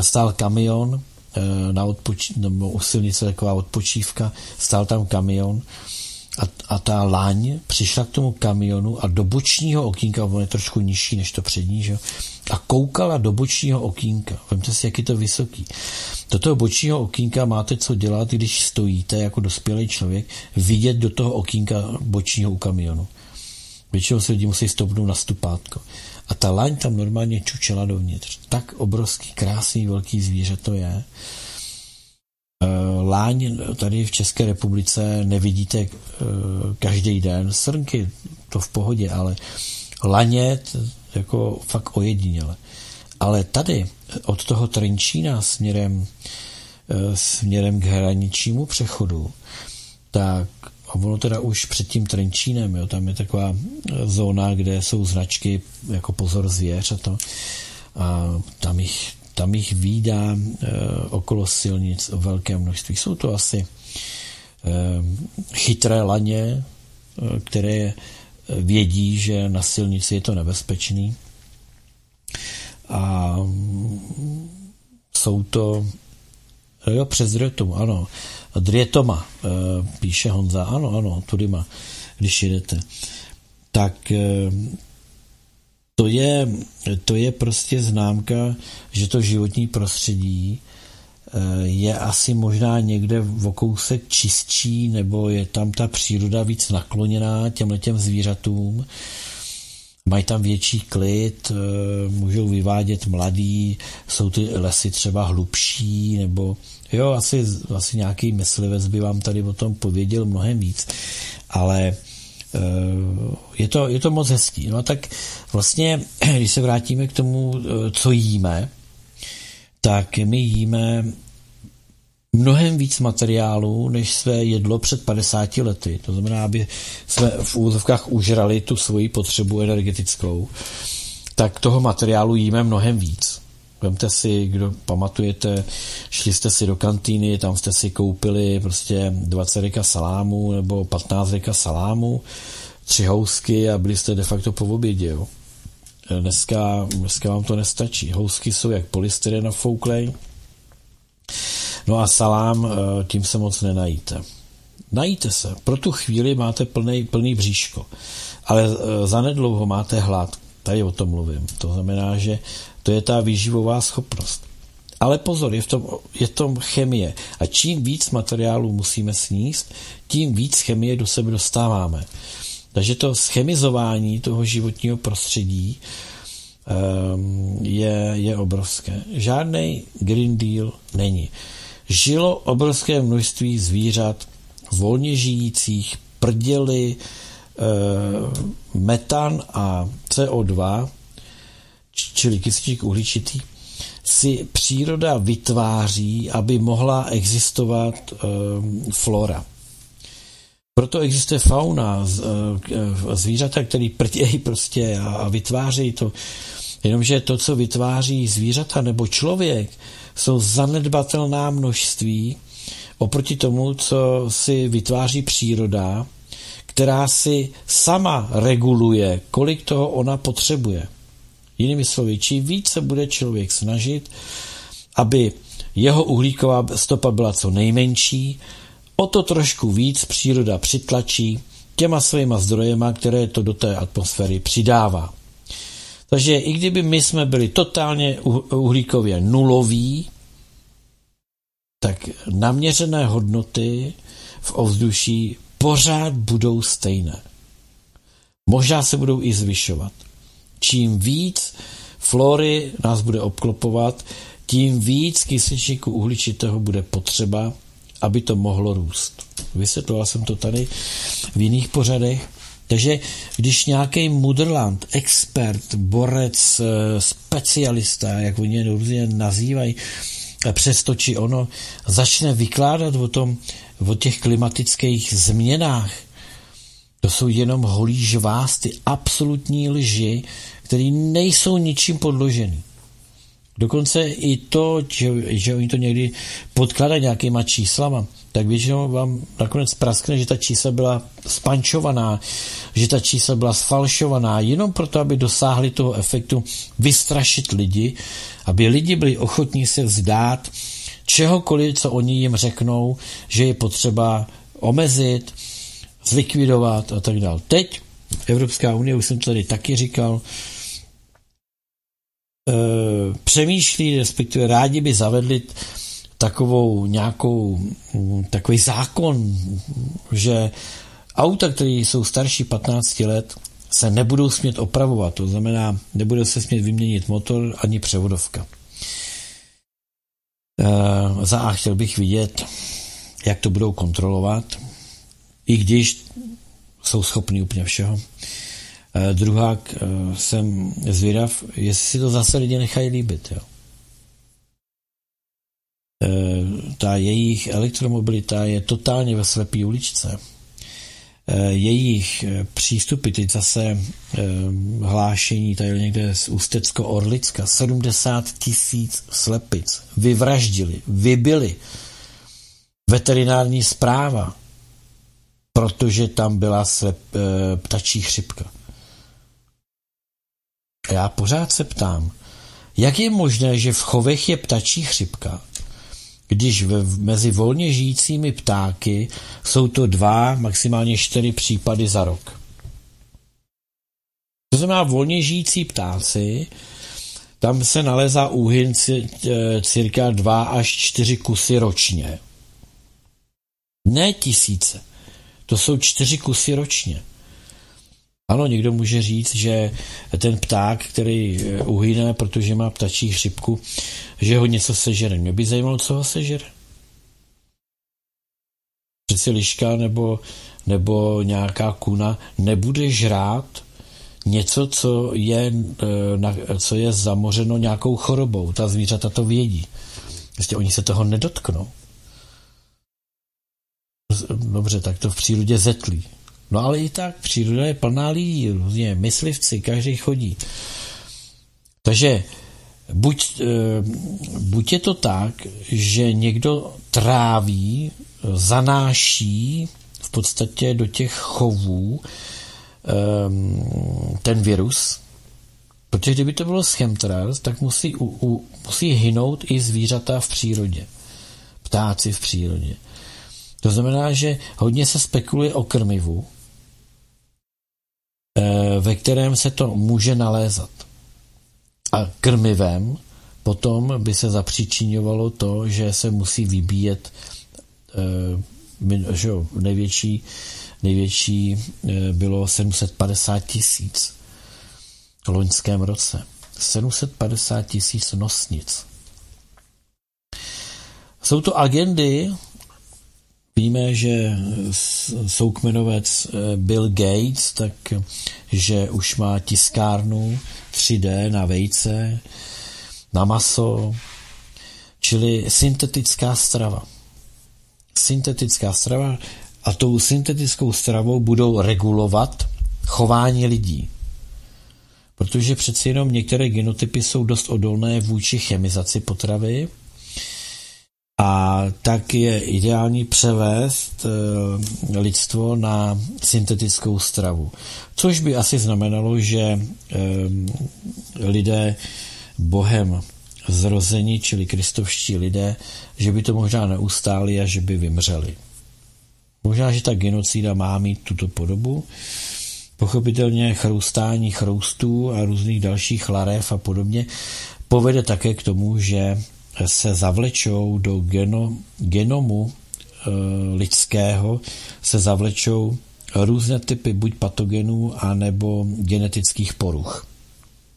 Stál kamion eh, na odpoč- nebo u silnice taková odpočívka, stál tam kamion a, a ta láň přišla k tomu kamionu a do bočního okýnka, on je trošku nižší než to přední, že? a koukala do bočního okýnka. Vemte si, jak je to vysoký. Do toho bočního okýnka máte co dělat, když stojíte jako dospělý člověk, vidět do toho okýnka bočního u kamionu. Většinou se lidi musí stopnout na stupátko. A ta laň tam normálně čučela dovnitř. Tak obrovský, krásný, velký zvíře to je. Eh, láň tady v České republice nevidíte eh, každý den. Srnky, to v pohodě, ale laně jako fakt ojediněle. Ale tady od toho Trenčína směrem, eh, směrem k hraničnímu přechodu, tak a ono teda už před tím Trenčínem, jo, tam je taková zóna, kde jsou značky jako pozor zvěř a to. A tam jich, tam jich výdá e, okolo silnic velké množství. Jsou to asi e, chytré laně, e, které vědí, že na silnici je to nebezpečný. A jsou to jo, přes Dretum, ano. Drietoma, eh, píše Honza. Ano, ano, tudy má, když jedete. Tak eh, to je, to je prostě známka, že to životní prostředí eh, je asi možná někde v kousek čistší, nebo je tam ta příroda víc nakloněná těmhle těm zvířatům. Mají tam větší klid, můžou vyvádět mladý, jsou ty lesy třeba hlubší, nebo Jo, asi, asi nějaký myslivec by vám tady o tom pověděl mnohem víc, ale eh, je to, je to moc hezký. No a tak vlastně, když se vrátíme k tomu, eh, co jíme, tak my jíme mnohem víc materiálů, než své jedlo před 50 lety. To znamená, aby jsme v úzovkách užrali tu svoji potřebu energetickou, tak toho materiálu jíme mnohem víc. Vemte si, kdo pamatujete, šli jste si do kantýny, tam jste si koupili prostě 20 reka salámu nebo 15 reka salámu, tři housky a byli jste de facto po obědě. Jo. Dneska, dneska vám to nestačí. Housky jsou jak polystyren fouklej. No a salám, eh, tím se moc nenajíte. Najíte se. Pro tu chvíli máte plný, plný bříško. Ale eh, zanedlouho máte hlad. Tady o tom mluvím. To znamená, že to je ta výživová schopnost. Ale pozor, je v, tom, je v tom chemie. A čím víc materiálu musíme sníst, tím víc chemie do sebe dostáváme. Takže to schemizování toho životního prostředí um, je, je obrovské. Žádný Green Deal není. Žilo obrovské množství zvířat, volně žijících, prděly, e, metan a CO2 čili kyslík uhličitý, si příroda vytváří, aby mohla existovat e, flora. Proto existuje fauna, z, e, zvířata, které prtějí prostě a, vytvářejí to. Jenomže to, co vytváří zvířata nebo člověk, jsou zanedbatelná množství oproti tomu, co si vytváří příroda, která si sama reguluje, kolik toho ona potřebuje. Jinými slovy, čím více bude člověk snažit, aby jeho uhlíková stopa byla co nejmenší, o to trošku víc příroda přitlačí těma svýma zdrojema, které to do té atmosféry přidává. Takže i kdyby my jsme byli totálně uhlíkově nuloví, tak naměřené hodnoty v ovzduší pořád budou stejné. Možná se budou i zvyšovat čím víc flory nás bude obklopovat, tím víc kysličníku uhličitého bude potřeba, aby to mohlo růst. Vysvětloval jsem to tady v jiných pořadech. Takže když nějaký mudrland, expert, borec, eh, specialista, jak oni různě nazývají, přesto či ono, začne vykládat o tom, o těch klimatických změnách, to jsou jenom holí žvásty, absolutní lži, které nejsou ničím podložený. Dokonce i to, že, že oni to někdy podkladají nějakýma číslama, tak většinou vám nakonec praskne, že ta čísla byla spančovaná, že ta čísla byla sfalšovaná, jenom proto, aby dosáhli toho efektu vystrašit lidi, aby lidi byli ochotní se vzdát čehokoliv, co oni jim řeknou, že je potřeba omezit, zlikvidovat a tak dále. Teď Evropská unie, už jsem to tady taky říkal, přemýšlí, respektive rádi by zavedli takovou nějakou, mm, takový zákon, že auta, které jsou starší 15 let, se nebudou smět opravovat. To znamená, nebude se smět vyměnit motor ani převodovka. E, za A chtěl bych vidět, jak to budou kontrolovat, i když jsou schopní úplně všeho. E, druhák, e, jsem zvědav, jestli si to zase lidi nechají líbit. Jo. E, ta jejich elektromobilita je totálně ve slepý uličce. Jejich přístupy, teď zase hlášení tady někde z Ústecko-Orlicka, 70 tisíc slepic vyvraždili, vybili. Veterinární zpráva, protože tam byla slep, ptačí chřipka. A já pořád se ptám, jak je možné, že v chovech je ptačí chřipka, když v, mezi volně žijícími ptáky jsou to dva, maximálně čtyři případy za rok. To znamená, volně žijící ptáci, tam se nalezá úhyn cirka dva až čtyři kusy ročně. Ne tisíce. To jsou čtyři kusy ročně. Ano, někdo může říct, že ten pták, který eh, uhyne, protože má ptačí chřipku, že ho něco sežere. Mě by zajímalo, co ho sežere. Přeci liška nebo, nebo nějaká kuna nebude žrát něco, co je, eh, co je zamořeno nějakou chorobou. Ta zvířata to vědí. Prostě oni se toho nedotknou. Dobře, tak to v přírodě zetlí. No ale i tak, příroda je plná lidí, různě myslivci, každý chodí. Takže buď, eh, buď je to tak, že někdo tráví, zanáší v podstatě do těch chovů ehm, ten virus, protože kdyby to bylo chemtrails, tak musí, u, u, musí hynout i zvířata v přírodě, ptáci v přírodě. To znamená, že hodně se spekuluje o krmivu, ve kterém se to může nalézat. A krmivem potom by se zapříčiňovalo to, že se musí vybíjet eh, že jo, největší, největší eh, bylo 750 tisíc v loňském roce. 750 tisíc nosnic. Jsou to agendy, Víme, že soukmenovec eh, Bill Gates, tak že už má tiskárnu 3D na vejce, na maso, čili syntetická strava. Syntetická strava a tou syntetickou stravou budou regulovat chování lidí. Protože přeci jenom některé genotypy jsou dost odolné vůči chemizaci potravy, a tak je ideální převést e, lidstvo na syntetickou stravu. Což by asi znamenalo, že e, lidé bohem zrození, čili kristovští lidé, že by to možná neustáli a že by vymřeli. Možná, že ta genocída má mít tuto podobu. Pochopitelně chroustání chroustů a různých dalších larev a podobně povede také k tomu, že se zavlečou do geno, genomu e, lidského, se zavlečou různé typy buď patogenů, anebo genetických poruch.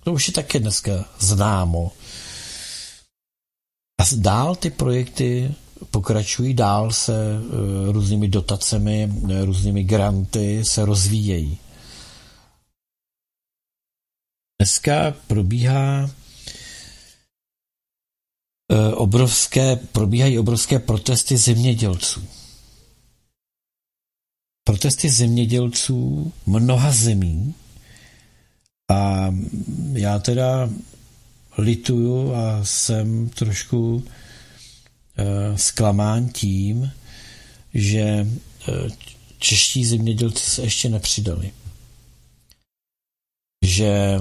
To už je také dneska známo. A dál ty projekty pokračují, dál se e, různými dotacemi, e, různými granty se rozvíjejí. Dneska probíhá obrovské, probíhají obrovské protesty zemědělců. Protesty zemědělců mnoha zemí A já teda lituju a jsem trošku uh, zklamán tím, že uh, čeští zemědělci se ještě nepřidali. Že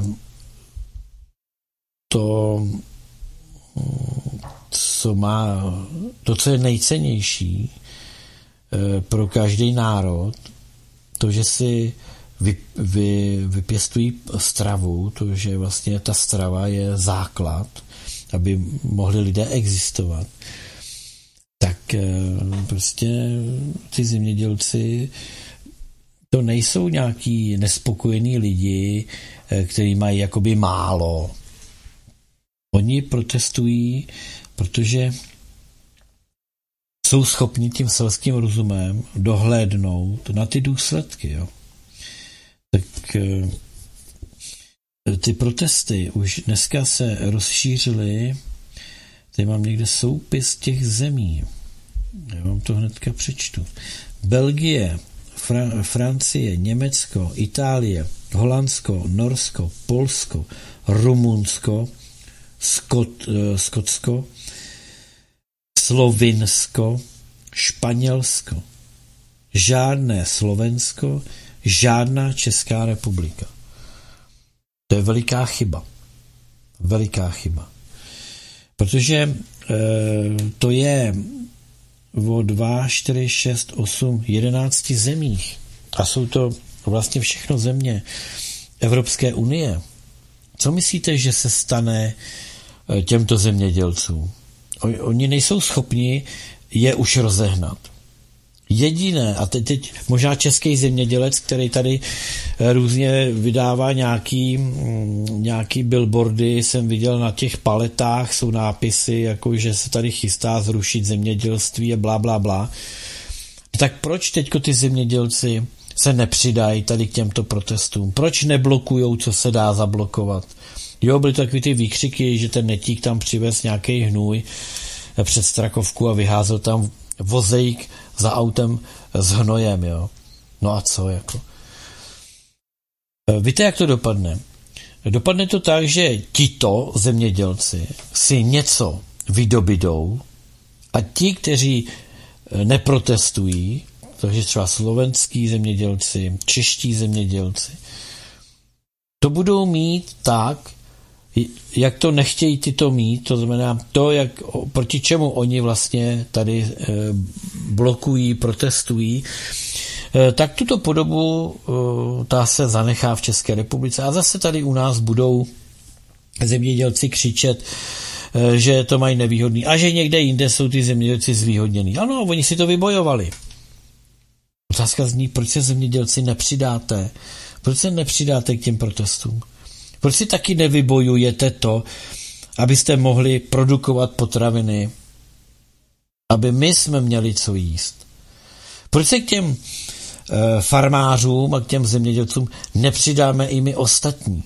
to, co má, to, co je nejcennější uh, pro každý národ, to, že si vy, vy, vypěstují stravu, to, že vlastně ta strava je základ, aby mohli lidé existovat, tak eh, prostě ty zemědělci to nejsou nějaký nespokojení lidi, eh, kteří mají jakoby málo. Oni protestují, protože jsou schopni tím selským rozumem dohlédnout na ty důsledky. Jo tak eh, ty protesty už dneska se rozšířily. Tady mám někde soupis těch zemí. Já vám to hnedka přečtu. Belgie, Fra- Francie, Německo, Itálie, Holandsko, Norsko, Polsko, Rumunsko, Skot, uh, Skotsko, Slovinsko, Španělsko, žádné Slovensko, žádná Česká republika. To je veliká chyba. Veliká chyba. Protože e, to je o 2, 4, 6, 8, 11 zemích. A jsou to vlastně všechno země Evropské unie. Co myslíte, že se stane těmto zemědělcům? Oni nejsou schopni je už rozehnat. Jediné, a teď, teď možná český zemědělec, který tady eh, různě vydává nějaký, mm, nějaký billboardy, jsem viděl na těch paletách, jsou nápisy, jako že se tady chystá zrušit zemědělství a blá, blá, blá. Tak proč teďko ty zemědělci se nepřidají tady k těmto protestům? Proč neblokujou, co se dá zablokovat? Jo, byly takový ty výkřiky, že ten netík tam přivez nějaký hnůj před Strakovku a vyházel tam vozejk za autem s hnojem, jo. No a co, jako. Víte, jak to dopadne? Dopadne to tak, že tito zemědělci si něco vydobydou a ti, kteří neprotestují, takže třeba slovenský zemědělci, čeští zemědělci, to budou mít tak, jak to nechtějí ty to mít, to znamená to, jak, proti čemu oni vlastně tady e, blokují, protestují, e, tak tuto podobu e, ta se zanechá v České republice a zase tady u nás budou zemědělci křičet, že to mají nevýhodný a že někde jinde jsou ty zemědělci zvýhodněný. Ano, oni si to vybojovali. Otázka zní, proč se zemědělci nepřidáte? Proč se nepřidáte k těm protestům? Proč si taky nevybojujete to, abyste mohli produkovat potraviny, aby my jsme měli co jíst? Proč se k těm e, farmářům a k těm zemědělcům nepřidáme i my ostatní?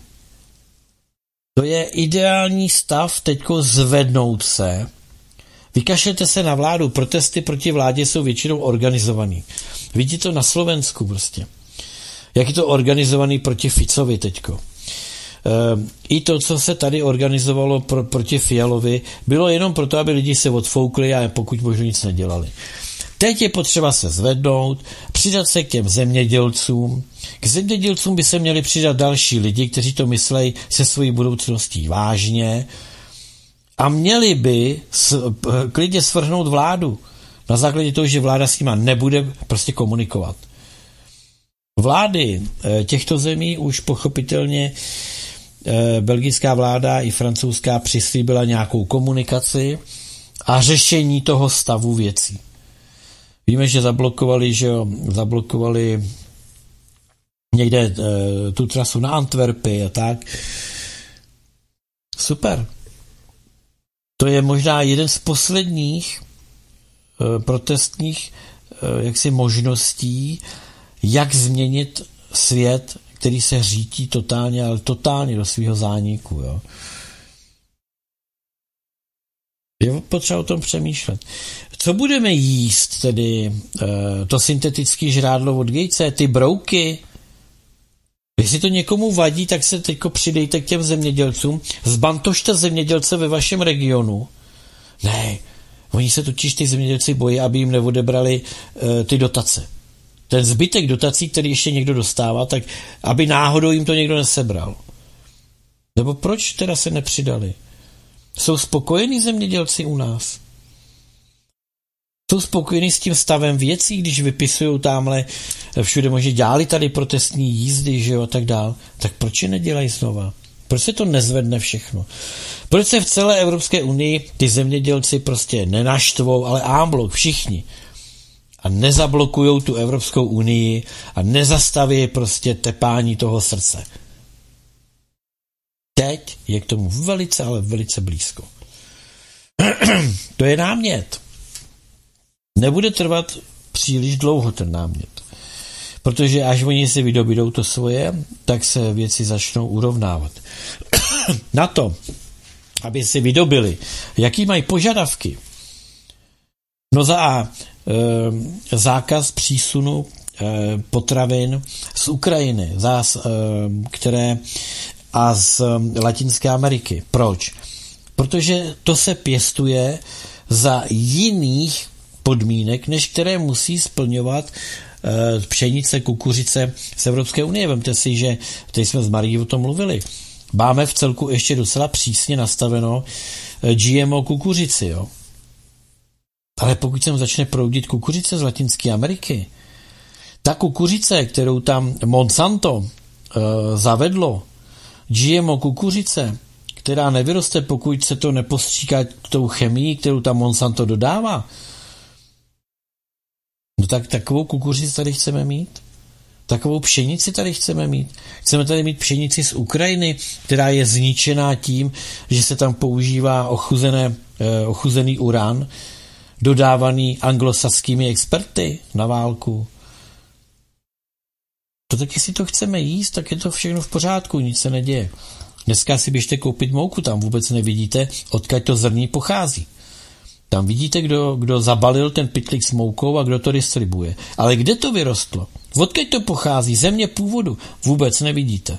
To je ideální stav teďko zvednout se. Vykašlete se na vládu, protesty proti vládě jsou většinou organizovaný. Vidíte to na Slovensku prostě. Jak je to organizovaný proti Ficovi teďko. Ehm, i to, co se tady organizovalo pro, proti Fialovi, bylo jenom proto, aby lidi se odfoukli a pokud možno nic nedělali. Teď je potřeba se zvednout, přidat se k těm zemědělcům. K zemědělcům by se měli přidat další lidi, kteří to myslejí se svojí budoucností vážně a měli by s, klidně svrhnout vládu na základě toho, že vláda s nima nebude prostě komunikovat. Vlády eh, těchto zemí už pochopitelně Eh, belgická vláda i francouzská přislíbila nějakou komunikaci a řešení toho stavu věcí. Víme, že zablokovali, že jo, zablokovali někde e, tu trasu na Antwerpy a tak. Super. To je možná jeden z posledních e, protestních e, jaksi možností, jak změnit svět který se řítí totálně, ale totálně do svého zániku. Jo. Je potřeba o tom přemýšlet. Co budeme jíst tedy? Eh, to syntetické žrádlo od Gatese, ty brouky? Jestli to někomu vadí, tak se teď přidejte k těm zemědělcům, zbantožte zemědělce ve vašem regionu. Ne, oni se totiž ty zemědělci bojí, aby jim neodebrali e, ty dotace. Ten zbytek dotací, který ještě někdo dostává, tak aby náhodou jim to někdo nesebral. Nebo proč teda se nepřidali? Jsou spokojení zemědělci u nás? Jsou spokojení s tím stavem věcí, když vypisují tamhle všude možná dělali tady protestní jízdy, že jo, a tak dál. Tak proč je nedělají znova? Proč se to nezvedne všechno? Proč se v celé Evropské unii ty zemědělci prostě nenaštvou, ale ámblok, všichni. A nezablokují tu Evropskou unii a nezastaví prostě tepání toho srdce. Teď je k tomu velice, ale velice blízko. to je námět. Nebude trvat příliš dlouho ten námět. Protože až oni si vydobídou to svoje, tak se věci začnou urovnávat. Na to, aby si vydobili, jaký mají požadavky. No za A, zákaz přísunu e, potravin z Ukrajiny, zás, e, které a z Latinské Ameriky. Proč? Protože to se pěstuje za jiných podmínek, než které musí splňovat Eh, pšenice, kukuřice z Evropské unie. Vemte si, že teď jsme s Marí o tom mluvili. Máme v celku ještě docela přísně nastaveno eh, GMO kukuřici, jo. Ale pokud sem začne proudit kukuřice z Latinské Ameriky, ta kukuřice, kterou tam Monsanto e, zavedlo, GMO kukuřice, která nevyroste, pokud se to nepostříká tou chemii, kterou tam Monsanto dodává, No tak takovou kukuřici tady chceme mít? Takovou pšenici tady chceme mít. Chceme tady mít pšenici z Ukrajiny, která je zničená tím, že se tam používá ochuzené, eh, ochuzený uran, dodávaný anglosaskými experty na válku. To tak, jestli to chceme jíst, tak je to všechno v pořádku, nic se neděje. Dneska si běžte koupit mouku, tam vůbec nevidíte, odkud to zrní pochází. Tam vidíte, kdo, kdo zabalil ten pytlík s moukou a kdo to distribuje. Ale kde to vyrostlo? Odkud to pochází? Země původu? Vůbec nevidíte.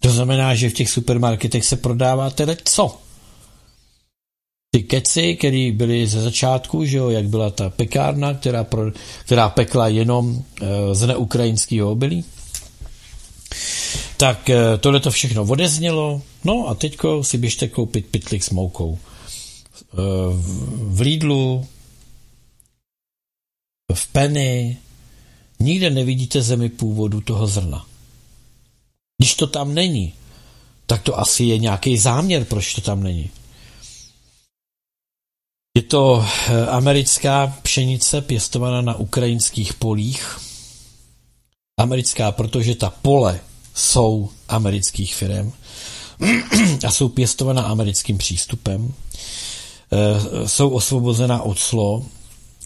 To znamená, že v těch supermarketech se prodává tedy co? Ty keci, které byly ze začátku, že jo, jak byla ta pekárna, která, pro, která pekla jenom e, z neukrajinského obilí, tak e, tohle to všechno odeznělo, no a teďko si běžte koupit pytlik s moukou v Lidlu, v Penny, nikde nevidíte zemi původu toho zrna. Když to tam není, tak to asi je nějaký záměr, proč to tam není. Je to eh, americká pšenice pěstovaná na ukrajinských polích. Americká, protože ta pole jsou amerických firm a jsou pěstovaná americkým přístupem. Eh, jsou osvobozena od slo.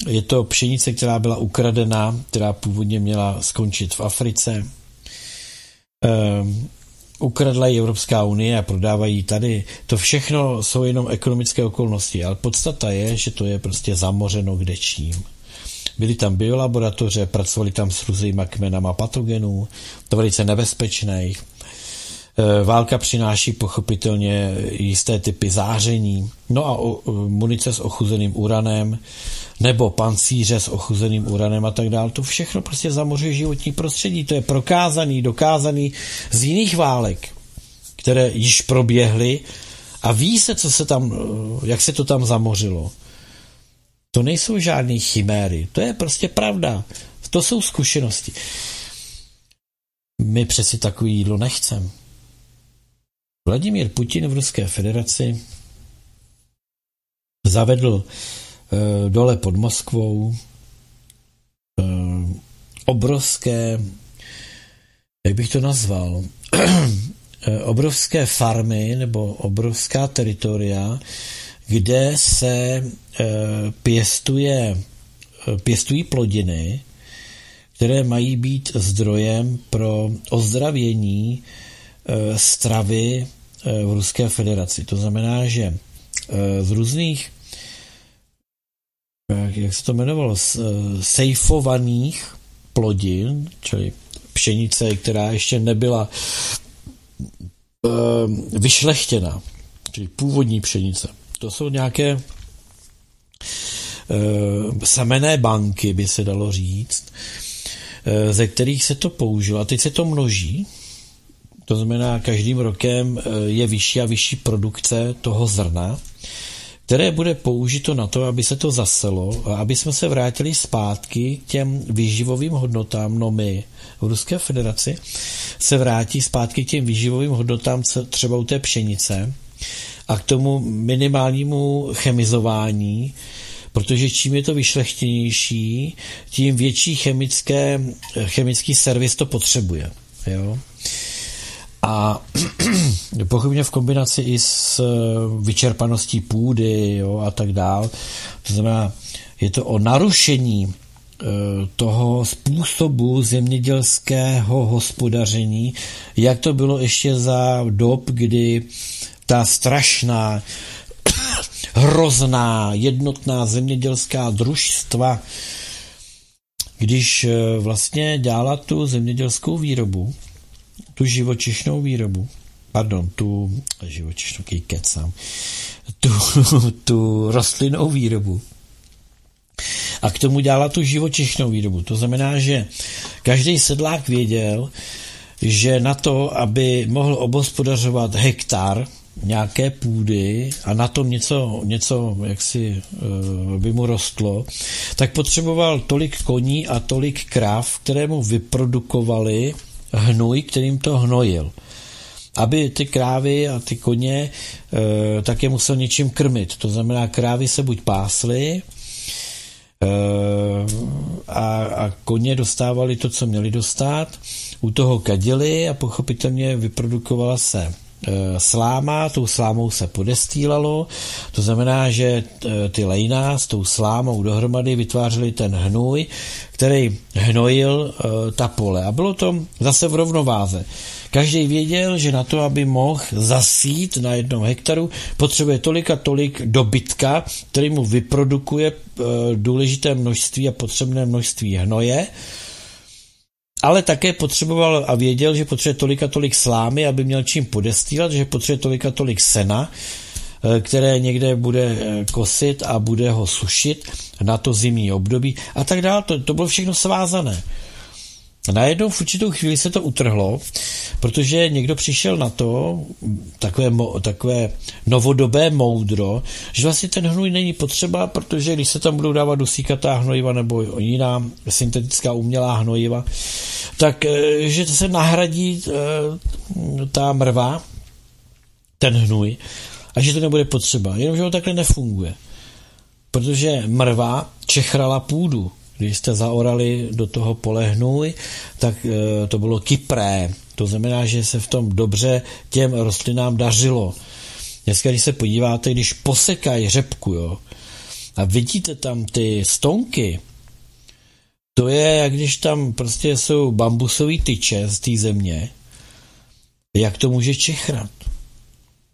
Je to pšenice, která byla ukradena, která původně měla skončit v Africe. Ukradla ji Evropská unie a prodávají tady. To všechno jsou jenom ekonomické okolnosti, ale podstata je, že to je prostě zamořeno kde čím. Byly tam biolaboratoře, pracovali tam s různýma kmenama patogenů, to velice nebezpečných. Eh, válka přináší pochopitelně jisté typy záření, no a munice s ochuzeným uranem, nebo pancíře s ochuzeným uranem a tak dále. To všechno prostě zamořuje životní prostředí. To je prokázaný, dokázaný z jiných válek, které již proběhly a ví se, co se tam, eh, jak se to tam zamořilo. To nejsou žádné chiméry, to je prostě pravda. To jsou zkušenosti. My přeci takový jídlo nechceme. Vladimír Putin v Ruské federaci zavedl dole pod Moskvou e, obrovské, jak bych to nazval, e, obrovské farmy nebo obrovská teritoria, kde se pěstuje, pěstují plodiny, které mají být zdrojem pro ozdravění stravy Eh, v Ruské federaci. To znamená, že eh, z různých jak se to jmenovalo, sejfovaných plodin, čili pšenice, která ještě nebyla vyšlechtěna, čili původní pšenice. To jsou nějaké semené banky, by se dalo říct, ze kterých se to použilo. A teď se to množí, to znamená, každým rokem je vyšší a vyšší produkce toho zrna které bude použito na to, aby se to zaselo a aby jsme se vrátili zpátky těm výživovým hodnotám, no my v Ruské federaci se vrátí zpátky k těm výživovým hodnotám třeba u té pšenice a k tomu minimálnímu chemizování, protože čím je to vyšlechtěnější, tím větší chemické, chemický servis to potřebuje. Jo? A pochybně v kombinaci i s eh, vyčerpaností půdy jo, a tak dál. To znamená, je to o narušení eh, toho způsobu zemědělského hospodaření, jak to bylo ještě za dob, kdy ta strašná, hrozná, jednotná zemědělská družstva, když eh, vlastně dělala tu zemědělskou výrobu, tu živočišnou výrobu, pardon, tu živočišnou, kecám, tu, tu rostlinnou výrobu, a k tomu dělala tu živočišnou výrobu. To znamená, že každý sedlák věděl, že na to, aby mohl obospodařovat hektar nějaké půdy a na tom něco, něco jaksi eh, by mu rostlo, tak potřeboval tolik koní a tolik krav, které mu vyprodukovali hnůj, kterým to hnojil. Aby ty krávy a ty koně e, tak je musel něčím krmit. To znamená, krávy se buď pásly, e, a, a koně dostávali to, co měli dostat, u toho kadili a pochopitelně vyprodukovala se sláma, tou slámou se podestýlalo, to znamená, že eh, ty lejna s tou slámou dohromady vytvářely ten hnůj, který hnojil eh, ta pole. A bylo to zase v rovnováze. Každý věděl, že na to, aby mohl zasít na jednom hektaru, potřebuje tolik a tolik dobytka, který mu vyprodukuje důležité množství a potřebné množství hnoje, ale také potřeboval a věděl, že potřebuje tolik a tolik slámy, aby měl čím podestýlat, že potřebuje tolik a tolik sena, eh, které někde bude eh, kosit a bude ho sušit na to zimní období a tak dále. To, to bylo všechno svázané. Najednou v určitou chvíli se to utrhlo, protože někdo přišel na to, takové, takové novodobé moudro, že vlastně ten hnůj není potřeba, protože když se tam budou dávat dusíkatá hnojiva nebo jiná syntetická umělá hnojiva, tak eh, že se nahradí eh, ta mrva, ten hnůj, a že to nebude potřeba. Jenomže to takhle nefunguje. Protože mrva čechrala půdu, když jste zaorali do toho pole hnůj, tak e, to bylo kypré. To znamená, že se v tom dobře těm rostlinám dařilo. Dneska, když se podíváte, když posekají řepku, jo, a vidíte tam ty stonky, to je, jak když tam prostě jsou bambusové tyče z té země, jak to může čechrat?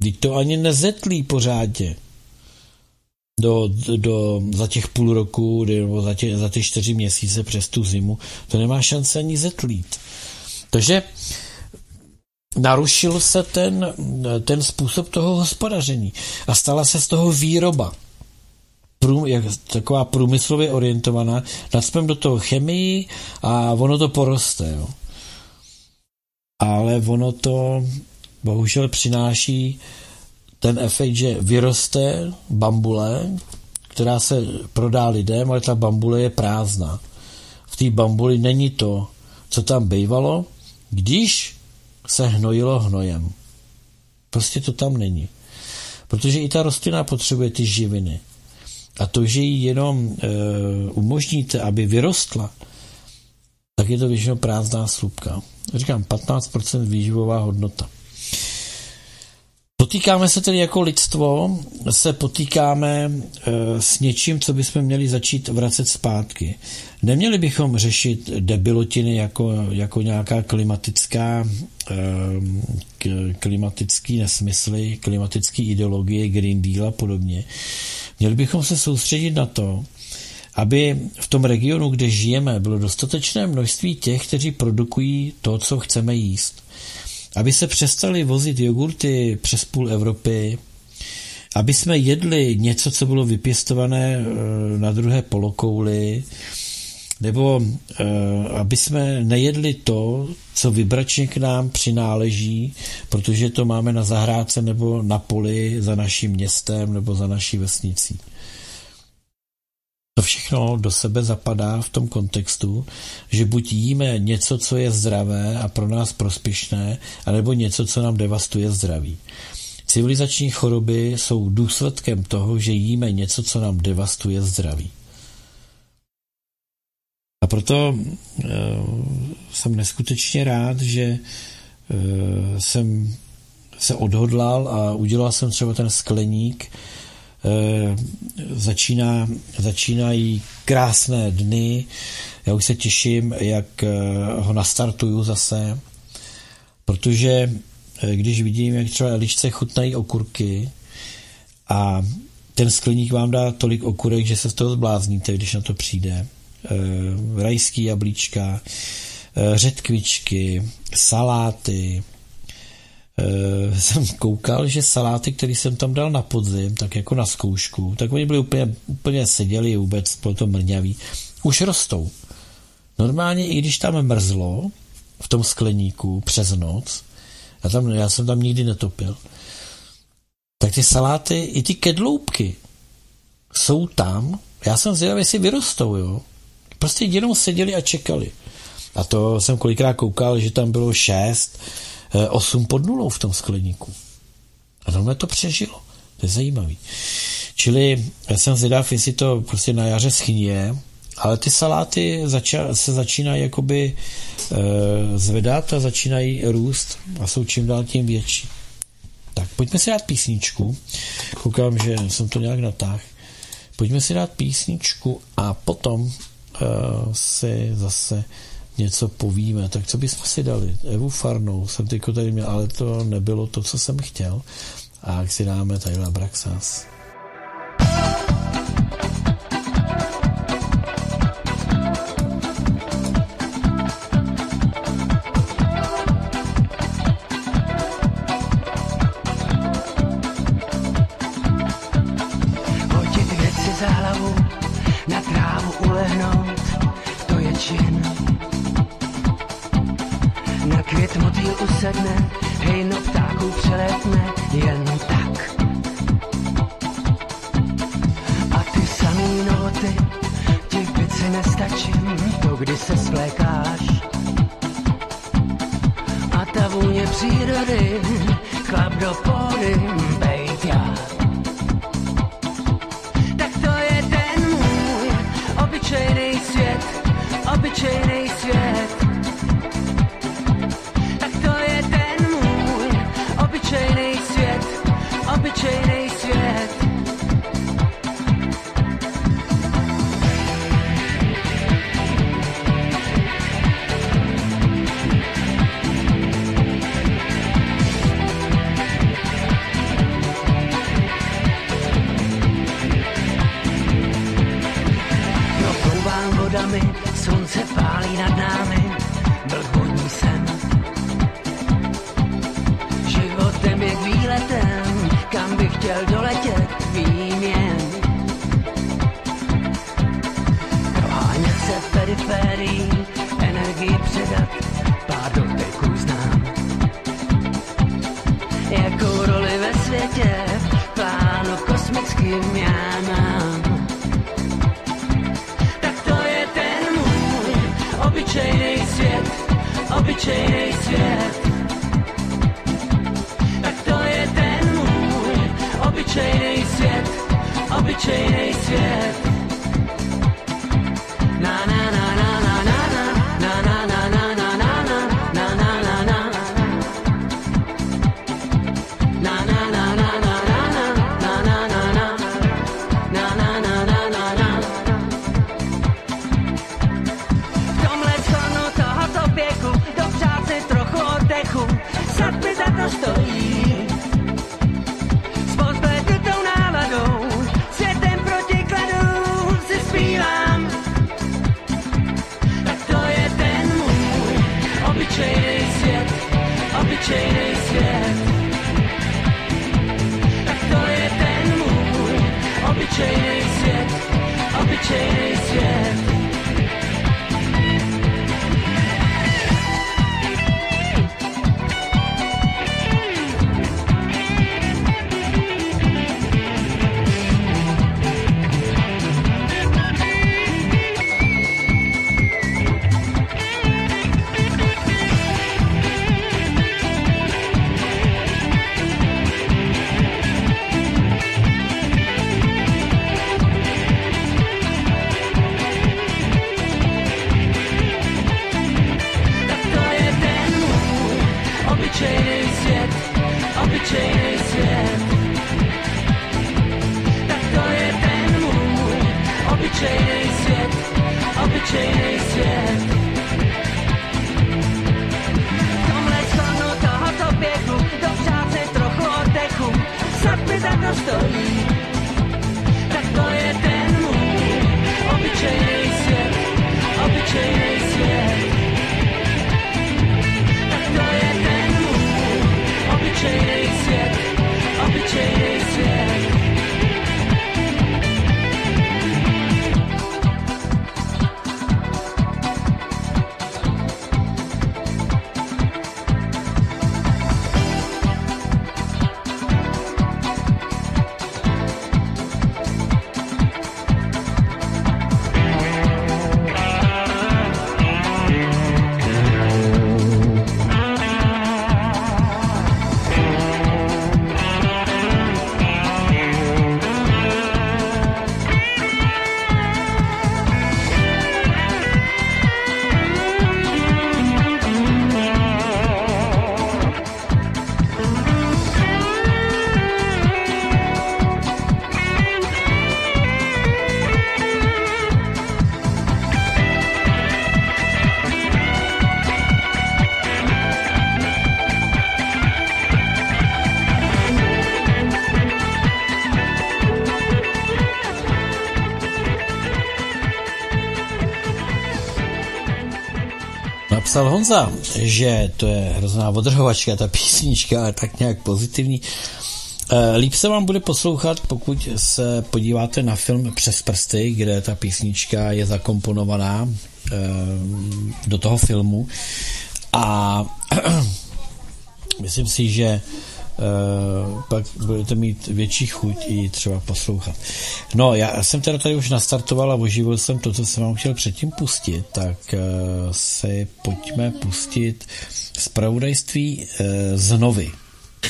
Teď to ani nezetlí pořádně do, do, za těch půl roku nebo za, tě, za ty čtyři měsíce přes tu zimu, to nemá šance ani zetlít. Takže narušil se ten, ten způsob toho hospodaření a stala se z toho výroba. Prům, jak, taková průmyslově orientovaná, nacpem do toho chemii a ono to poroste. Jo. Ale ono to bohužel přináší ten efekt, že vyroste bambule, která se prodá lidem, ale ta bambule je prázdná. V té bambuli není to, co tam bývalo, když se hnojilo hnojem. Prostě to tam není. Protože i ta rostlina potřebuje ty živiny. A to, že ji jenom e, umožníte, aby vyrostla, tak je to většinou prázdná slupka. Říkám, 15% výživová hodnota. Potýkáme se tedy jako lidstvo, se potýkáme e, s něčím, co bychom měli začít vracet zpátky. Neměli bychom řešit debilotiny jako, jako nějaká klimatická, e, klimatický nesmysly, klimatické ideologie, Green Deal a podobně. Měli bychom se soustředit na to, aby v tom regionu, kde žijeme, bylo dostatečné množství těch, kteří produkují to, co chceme jíst. Aby se přestali vozit jogurty přes půl Evropy, aby jsme jedli něco, co bylo vypěstované eh, na druhé polokouli, nebo eh, aby jsme nejedli to, co vybračně k nám přináleží, protože to máme na zahrádce nebo na poli za naším městem nebo za naší vesnicí. To všechno do sebe zapadá v tom kontextu, že buď jíme něco, co je zdravé a pro nás prospěšné, anebo něco, co nám devastuje zdraví. Civilizační choroby jsou důsledkem toho, že jíme něco, co nám devastuje zdraví. A proto uh, jsem neskutečně rád, že uh, jsem se odhodlal a udělal jsem třeba ten skleník. Uh, začíná, začínají krásné dny, já už se těším, jak ho nastartuju zase, protože když vidím, jak třeba Elišce chutnají okurky a ten skleník vám dá tolik okurek, že se z toho zblázníte, když na to přijde. Eh, rajský jablíčka, eh, řetkvičky, saláty. Eh, jsem koukal, že saláty, které jsem tam dal na podzim, tak jako na zkoušku, tak oni byli úplně, úplně seděli vůbec, bylo to mrňavý, už rostou. Normálně, i když tam mrzlo v tom skleníku přes noc, já, tam, já jsem tam nikdy netopil, tak ty saláty, i ty kedloubky jsou tam, já jsem zvědavý, jestli vyrostou, jo. Prostě jenom seděli a čekali. A to jsem kolikrát koukal, že tam bylo 6, 8 eh, pod nulou v tom skleníku. A tohle to přežilo. To je zajímavý. Čili já jsem zvědav, jestli to prostě na jaře schnie, ale ty saláty zača- se začínají jakoby e, zvedat a začínají růst a jsou čím dál tím větší. Tak pojďme si dát písničku. Koukám, že jsem to nějak natáhl. Pojďme si dát písničku a potom uh, si zase něco povíme. Tak co bychom si dali? Evu Farnou jsem teďko tady měl, ale to nebylo to, co jsem chtěl. A jak si dáme Tyler Braxas. obyčejný napsal Honza, že to je hrozná odrhovačka, ta písnička, ale tak nějak pozitivní. Eh, líp se vám bude poslouchat, pokud se podíváte na film Přes prsty, kde ta písnička je zakomponovaná eh, do toho filmu. A myslím si, že pak budete mít větší chuť i třeba poslouchat. No, já jsem teda tady už nastartoval a oživil jsem to, co jsem vám chtěl předtím pustit, tak uh, se pojďme pustit zpravodajství uh, z Novy.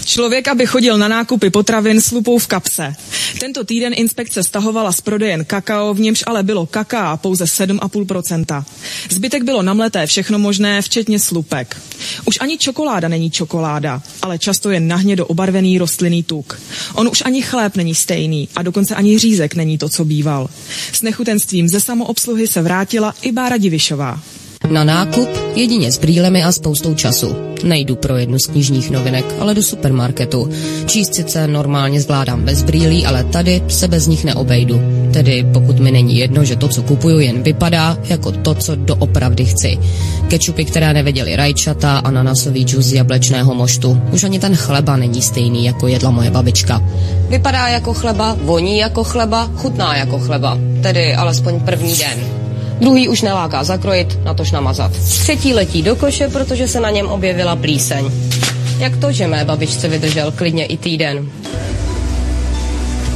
Člověk, aby chodil na nákupy potravin s lupou v kapse. Tento týden inspekce stahovala z prodejen kakao, v němž ale bylo kaká pouze 7,5%. Zbytek bylo namleté všechno možné, včetně slupek. Už ani čokoláda není čokoláda, ale často je nahně do obarvený rostlinný tuk. On už ani chléb není stejný a dokonce ani řízek není to, co býval. S nechutenstvím ze samoobsluhy se vrátila i Bára Divišová. Na nákup jedině s brýlemi a spoustou času. Nejdu pro jednu z knižních novinek, ale do supermarketu. Číst sice normálně zvládám bez brýlí, ale tady se bez nich neobejdu. Tedy pokud mi není jedno, že to, co kupuju, jen vypadá jako to, co doopravdy chci. Kečupy, které nevěděli rajčata, ananasový džus z jablečného moštu. Už ani ten chleba není stejný, jako jedla moje babička. Vypadá jako chleba, voní jako chleba, chutná jako chleba. Tedy alespoň první den. Druhý už neláká zakrojit, natož namazat. Třetí letí do koše, protože se na něm objevila plíseň. Jak to, že mé babičce vydržel klidně i týden?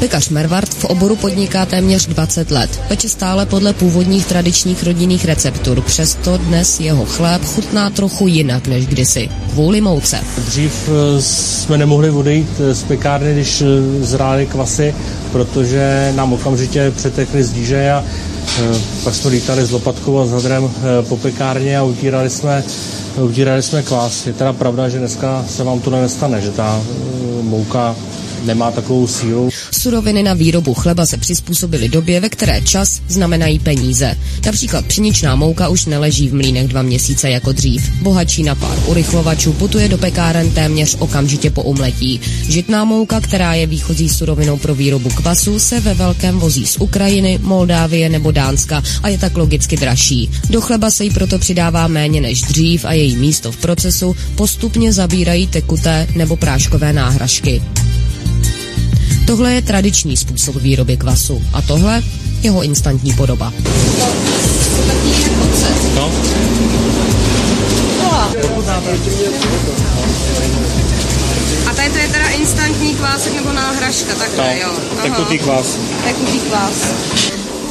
Pekař Mervart v oboru podniká téměř 20 let. Peče stále podle původních tradičních rodinných receptur, přesto dnes jeho chléb chutná trochu jinak než kdysi, kvůli mouce. Dřív eh, jsme nemohli odejít eh, z pekárny, když eh, zrály kvasy, protože nám okamžitě přetekly zdíže a pak jsme lítali s lopatkou a s hadrem po pekárně a utírali jsme, utírali jsme kvás. Je teda pravda, že dneska se vám to nestane, že ta mouka nemá takovou sílu. Suroviny na výrobu chleba se přizpůsobily době, ve které čas znamenají peníze. Například pšeničná mouka už neleží v mlínech dva měsíce jako dřív. Bohatší na pár urychlovačů putuje do pekáren téměř okamžitě po umletí. Žitná mouka, která je výchozí surovinou pro výrobu kvasu, se ve velkém vozí z Ukrajiny, Moldávie nebo Dánska a je tak logicky dražší. Do chleba se jí proto přidává méně než dřív a její místo v procesu postupně zabírají tekuté nebo práškové náhražky. Tohle je tradiční způsob výroby kvasu a tohle jeho instantní podoba. No, A tady to je teda instantní kvásek nebo náhražka, takhle, no. jo. Tekutý kvás. Tekutý kvás.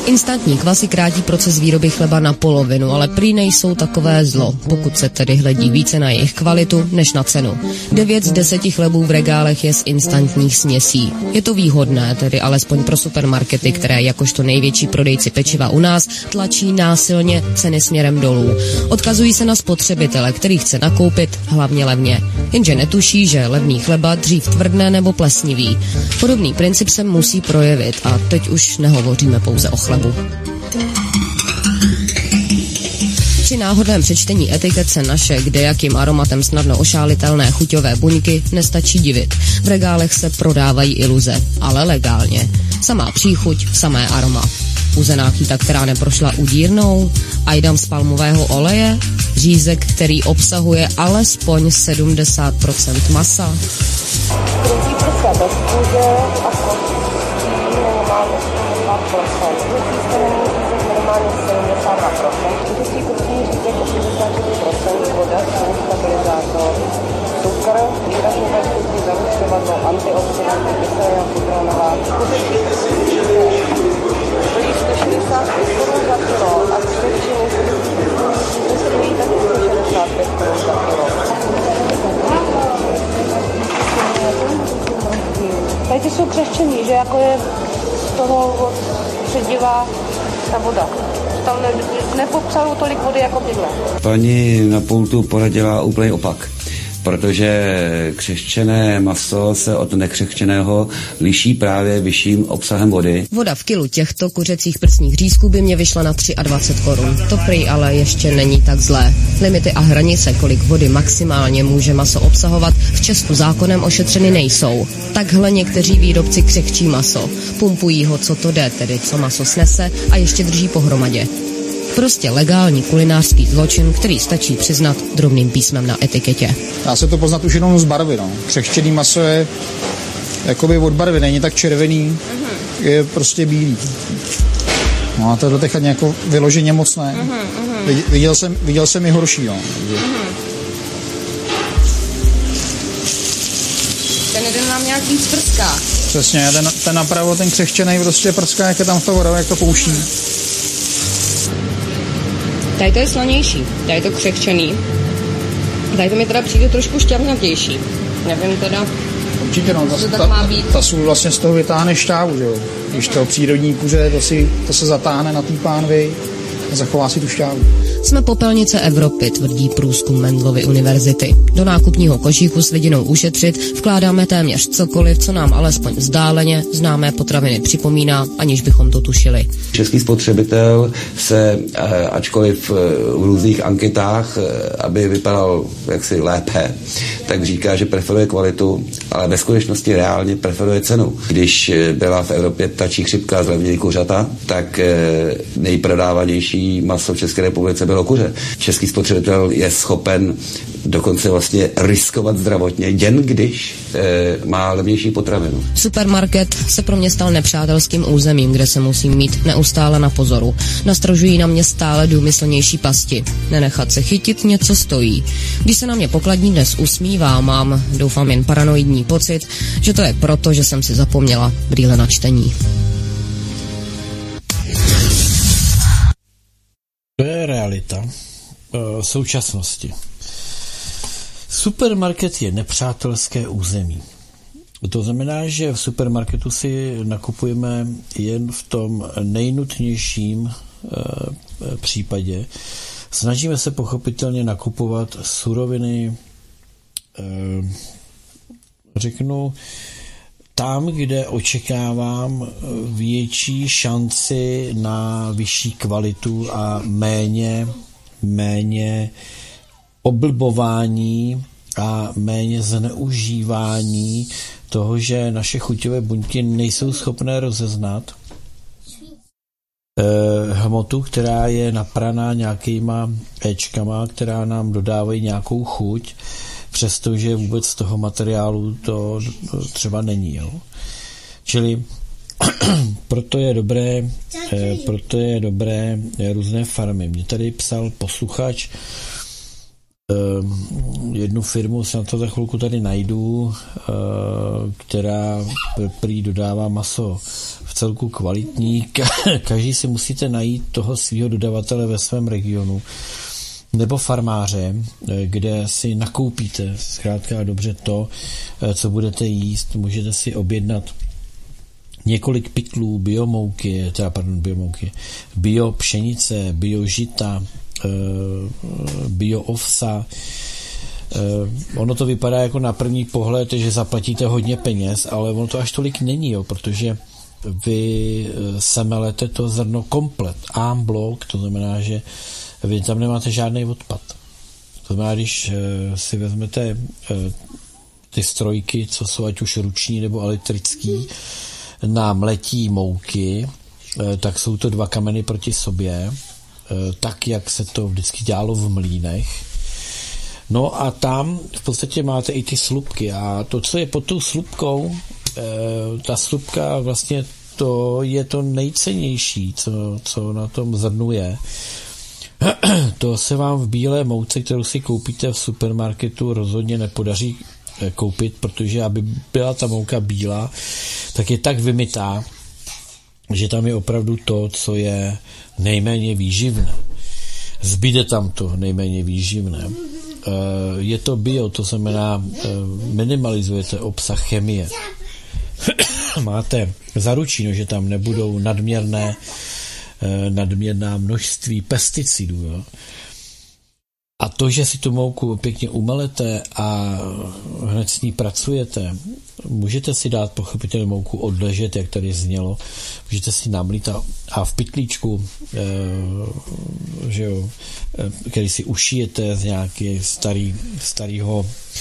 Instantní kvasy krátí proces výroby chleba na polovinu, ale prý nejsou takové zlo, pokud se tedy hledí více na jejich kvalitu než na cenu. 9 z 10 chlebů v regálech je z instantních směsí. Je to výhodné, tedy alespoň pro supermarkety, které jakožto největší prodejci pečiva u nás tlačí násilně ceny směrem dolů. Odkazují se na spotřebitele, který chce nakoupit hlavně levně. Jenže netuší, že levný chleba dřív tvrdne nebo plesnivý. Podobný princip se musí projevit a teď už nehovoříme pouze o chlebu. Při náhodném přečtení etiket se naše, kde jakým aromatem snadno ošálitelné chuťové buňky, nestačí divit. V regálech se prodávají iluze, ale legálně. Samá příchuť, samé aroma. Uzenákýta, která neprošla udírnou, ajdam z palmového oleje, řízek, který obsahuje alespoň 70% masa. Minimálně 72%. Krutí krutí řízek 84%. Voda, stabilizátor. Cukr, výrazně kyselina citronová. Stojí 165 korun za kilo a stojí taky 165 korun za kilo. Tady ty jsou křehčený, že jako je z toho předivá ta voda. Tam ne, nepopsalu tolik vody jako bydle. Paní na pultu poradila úplný opak, protože křehčené maso se od nekřehčeného liší právě vyšším obsahem vody. Voda v kilu těchto kuřecích prsních řízků by mě vyšla na 23 korun. To prý ale ještě není tak zlé. Limity a hranice, kolik vody maximálně může maso obsahovat, v Česku zákonem ošetřeny nejsou. Takhle někteří výrobci křehčí maso. Pumpují ho, co to jde, tedy co maso snese a ještě drží pohromadě. Prostě legální kulinářský zločin, který stačí přiznat drobným písmem na etiketě. Dá se to poznat už jenom z barvy. No. Křehčený maso je jakoby od barvy, není tak červený, je prostě bílý. No a tohle teď jako vyloženě moc ne. Vidě- Viděl jsem, viděl jsem i horší. No. Takže Ten jeden nám nějak víc prská. Přesně, ten, ten napravo, ten křehčený prostě prská, jak je tam v to voda, jak to pouští. Tady to je slanější, tady je to křehčený. Tady to mi teda přijde trošku šťavnatější. Nevím teda, Určitě no, To ta, tak má ta, být. ta sůl vlastně z toho vytáhne šťávu, že jo. Když to přírodní kuře, to, si, to se zatáhne na té pánvi a zachová si tu šťávu. Jsme popelnice Evropy, tvrdí průzkum Mendlovy univerzity. Do nákupního košíku s vidinou ušetřit vkládáme téměř cokoliv, co nám alespoň vzdáleně známé potraviny připomíná, aniž bychom to tušili. Český spotřebitel se, eh, ačkoliv eh, v různých anketách, eh, aby vypadal jaksi lépe, tak říká, že preferuje kvalitu, ale ve skutečnosti reálně preferuje cenu. Když byla v Evropě ptačí chřipka a zlevnění kuřata, tak nejprodávanější maso v České republice bylo kuře. Český spotřebitel je schopen dokonce vlastně riskovat zdravotně, jen když eh, má levnější potravinu. Supermarket se pro mě stal nepřátelským územím, kde se musím mít neustále na pozoru. Nastrožují na mě stále důmyslnější pasti. Nenechat se chytit něco stojí. Když se na mě pokladní dnes usmívá, mám, doufám, jen paranoidní pocit, že to je proto, že jsem si zapomněla brýle na čtení. To je realita eh, současnosti. Supermarket je nepřátelské území. To znamená, že v supermarketu si nakupujeme jen v tom nejnutnějším eh, případě. Snažíme se pochopitelně nakupovat suroviny, eh, řeknu, tam, kde očekávám eh, větší šanci na vyšší kvalitu a méně, méně oblbování a méně zneužívání toho, že naše chuťové buňky nejsou schopné rozeznat eh, hmotu, která je napraná nějakýma éčkama, která nám dodávají nějakou chuť, přestože vůbec z toho materiálu to třeba není. Jo. Čili proto je dobré, eh, proto je dobré eh, různé farmy. Mě tady psal posluchač, eh, jednu firmu se na to za chvilku tady najdu, která prý dodává maso v celku kvalitní. Každý si musíte najít toho svého dodavatele ve svém regionu nebo farmáře, kde si nakoupíte zkrátka dobře to, co budete jíst. Můžete si objednat několik pytlů biomouky, teda pardon, biomouky, bio pšenice, bio žita, eh, bio ovsa. Eh, ono to vypadá jako na první pohled, že zaplatíte hodně peněz, ale ono to až tolik není, jo, protože vy eh, semelete to zrno komplet, en blok, to znamená, že vy tam nemáte žádný odpad. To znamená, když si vezmete ty strojky, co jsou ať už ruční nebo elektrický, na mletí mouky, eh, tak jsou to dva kameny proti sobě, eh, tak, jak se to vždycky dělalo v mlínech. No a tam v podstatě máte i ty slupky a to, co je pod tou slupkou, eh, ta slupka vlastně to je to nejcennější, co, co na tom zrnu je. To se vám v bílé mouce, kterou si koupíte v supermarketu, rozhodně nepodaří koupit, protože aby byla ta mouka bílá, tak je tak vymytá, že tam je opravdu to, co je nejméně výživné. Zbyde tam to nejméně výživné. Eh, je to bio, to znamená, eh, minimalizujete obsah chemie. Máte zaručeno, že tam nebudou nadměrné, eh, nadměrná množství pesticidů. Jo? A to, že si tu mouku pěkně umelete a hned s ní pracujete, můžete si dát pochopitelně mouku odležet, jak tady znělo, můžete si namlít a, a v pytlíčku, e, že jo, e, který si ušijete z nějakého starý, starého eh,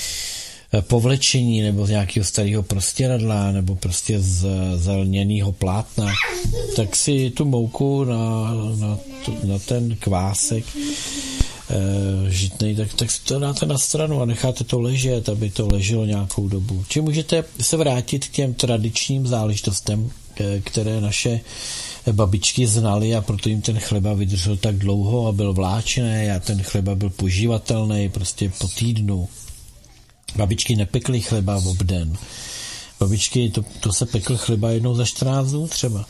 povlečení nebo z nějakého starého prostěradla nebo prostě z zelněného plátna, tak si tu mouku na, na, na ten kvásek e, žitnej, tak, tak si to dáte na stranu a necháte to ležet, aby to leželo nějakou dobu. Či můžete se vrátit k těm tradičním záležitostem, e, které naše babičky znali a proto jim ten chleba vydržel tak dlouho a byl vláčný a ten chleba byl požívatelný prostě po týdnu. Babičky nepekly chleba v obden. Babičky, to, to se pekl chleba jednou za 14 dnů třeba.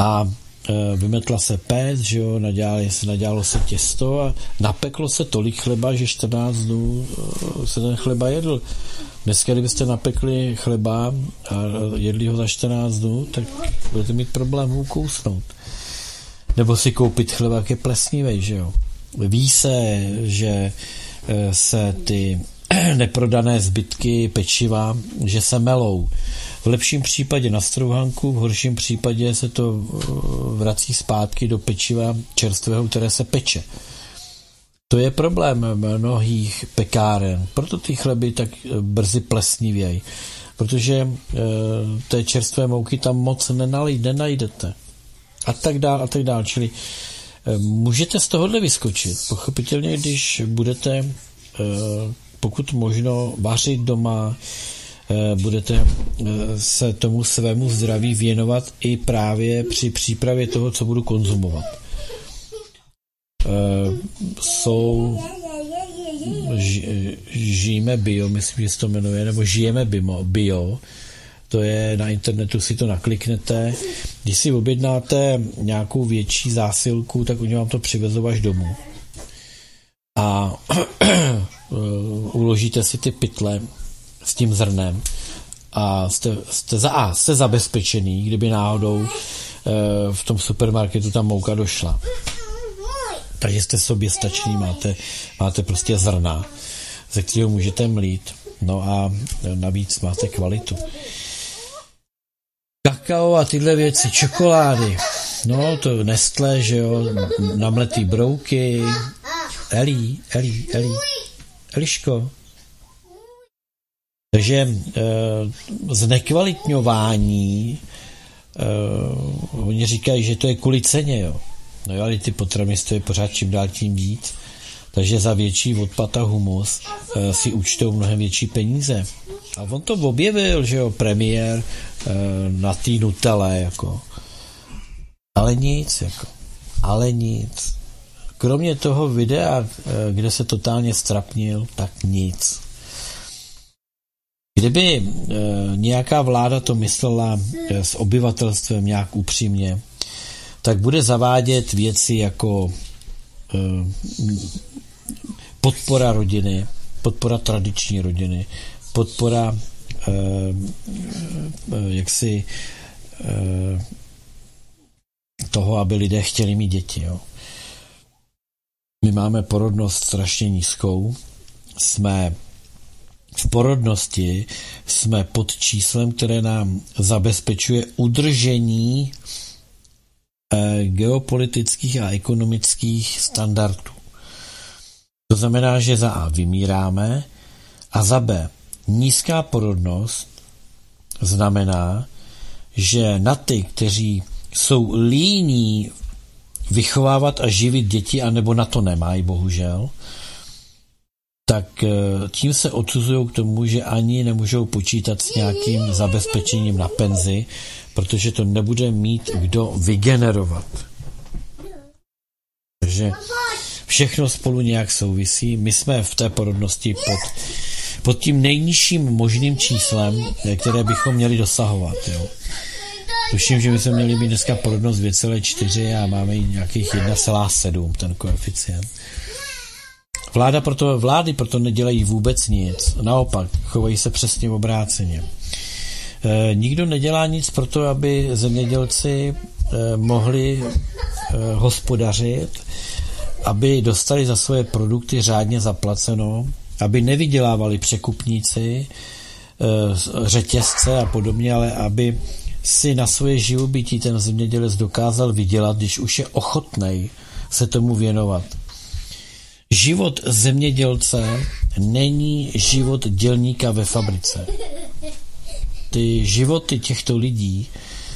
A Eh, vymetla se pec, že jo, nadělali se, nadělalo se těsto a napeklo se tolik chleba, že 14 dnů eh, se ten chleba jedl. Dneska, kdybyste napekli chleba a jedli ho za 14 dnů, tak budete mít problém ho kousnout. Nebo si koupit chleba, jak je plesnivý, že jo. Ví se, že eh, se ty neprodané zbytky pečiva, že se melou v lepším případě na strouhanku, v horším případě se to eh, vrací zpátky do pečiva čerstvého, které se peče. To je problém mnohých pekáren, proto ty chleby tak eh, brzy plesnivějí, protože e, té čerstvé mouky tam moc nenajdete. A tak dál, a tak dál. Čili e, můžete z tohohle vyskočit. Pochopitelně, když budete pokud možno vařit doma, Eh, budete eh, se tomu svému zdraví věnovat i právě při přípravě toho, co budu konzumovat. Eh, jsou žijeme bio, myslím, že se to jmenuje, nebo žijeme bio, bio, to je na internetu, si to nakliknete. Když si objednáte nějakou větší zásilku, tak oni vám to přivezou až domů. A uložíte si ty pytle s tím zrnem a jste, jste, za, a jste zabezpečený, kdyby náhodou e, v tom supermarketu ta mouka došla. Takže jste sobě stační, máte, máte prostě zrna, ze kterého můžete mlít. No a navíc máte kvalitu. Kakao a tyhle věci, čokolády. No, to Nestlé, že jo, namletý brouky. Eli, Eli, Eli, Eliško, takže e, znekvalitňování, e, oni říkají, že to je kvůli ceně, jo. No jo, ale ty potraviny stojí pořád čím dál tím víc. takže za větší odpad a humus eh, si účtou mnohem větší peníze. A on to objevil, že jo, premiér eh, na té Nutelle, jako. Ale nic, jako. Ale nic. Kromě toho videa, eh, kde se totálně strapnil, tak nic. Kdyby e, nějaká vláda to myslela e, s obyvatelstvem nějak upřímně, tak bude zavádět věci jako e, podpora rodiny, podpora tradiční rodiny, podpora e, e, jaksi e, toho, aby lidé chtěli mít děti. Jo. My máme porodnost strašně nízkou, jsme v porodnosti jsme pod číslem, které nám zabezpečuje udržení eh, geopolitických a ekonomických standardů. To znamená, že za A vymíráme a za B nízká porodnost znamená, že na ty, kteří jsou líní vychovávat a živit děti, anebo na to nemají, bohužel, tak eh, tím se odsuzují k tomu, že ani nemůžou počítat s nějakým zabezpečením na penzi, protože to nebude mít kdo vygenerovat. Takže všechno spolu nějak souvisí. My jsme v té porodnosti pod, pod tím nejnižším možným číslem, které bychom měli dosahovat. Jo. Tuším, že by jsme měli mít dneska porodnost 2,4 a máme nějakých 1,7 ten koeficient. Vláda proto, vlády proto nedělají vůbec nic. Naopak, chovají se přesně obráceně. E, nikdo nedělá nic pro to, aby zemědělci e, mohli e, hospodařit, aby dostali za svoje produkty řádně zaplaceno, aby nevydělávali překupníci, e, řetězce a podobně, ale aby si na svoje živobytí ten zemědělec dokázal vydělat, když už je ochotnej se tomu věnovat. Život zemědělce není život dělníka ve fabrice. Ty životy těchto lidí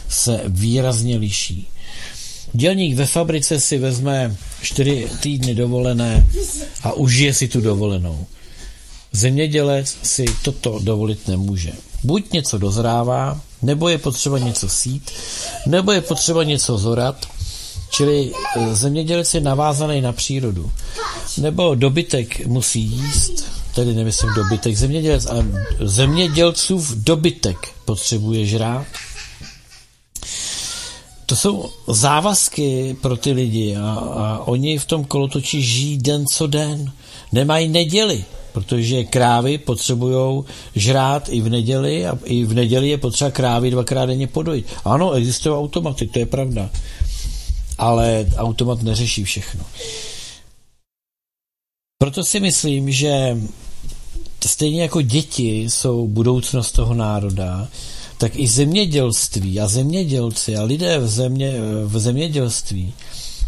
se výrazně liší. Dělník ve fabrice si vezme čtyři týdny dovolené a užije si tu dovolenou. Zemědělec si toto dovolit nemůže. Buď něco dozrává, nebo je potřeba něco sít, nebo je potřeba něco zorat, čili e, zemědělec je navázaný na přírodu. Nebo dobytek musí jíst, tedy nemyslím dobytek, zemědělec, ale zemědělcův dobytek potřebuje žrát. To jsou závazky pro ty lidi a, a oni v tom kolotoči žijí den co den. Nemají neděli protože krávy potřebují žrát i v neděli a i v neděli je potřeba krávy dvakrát denně podojit. Ano, existují automaty, to je pravda. Ale automat neřeší všechno. Proto si myslím, že stejně jako děti jsou budoucnost toho národa, tak i zemědělství a zemědělci a lidé v, země, v zemědělství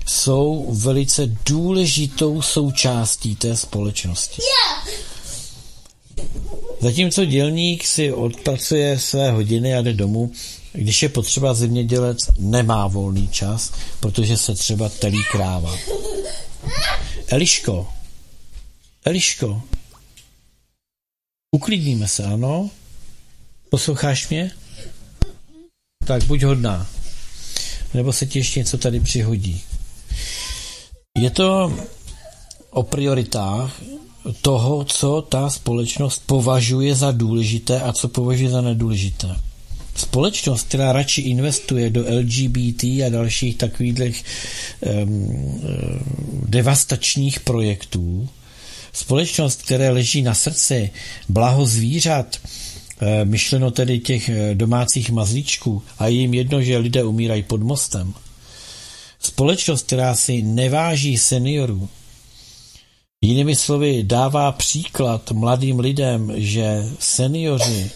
jsou velice důležitou součástí té společnosti. Zatímco dělník si odpracuje své hodiny a jde domů, když je potřeba zemědělec, nemá volný čas, protože se třeba telí kráva. Eliško, Eliško, uklidníme se, ano? Posloucháš mě? Tak buď hodná. Nebo se ti ještě něco tady přihodí. Je to o prioritách toho, co ta společnost považuje za důležité a co považuje za nedůležité. Společnost, která radši investuje do LGBT a dalších takových um, devastačních projektů, společnost, které leží na srdci blaho zvířat, eh, myšleno tedy těch eh, domácích mazlíčků a jim jedno, že lidé umírají pod mostem – Společnost, která si neváží seniorů, jinými slovy dává příklad mladým lidem, že seniori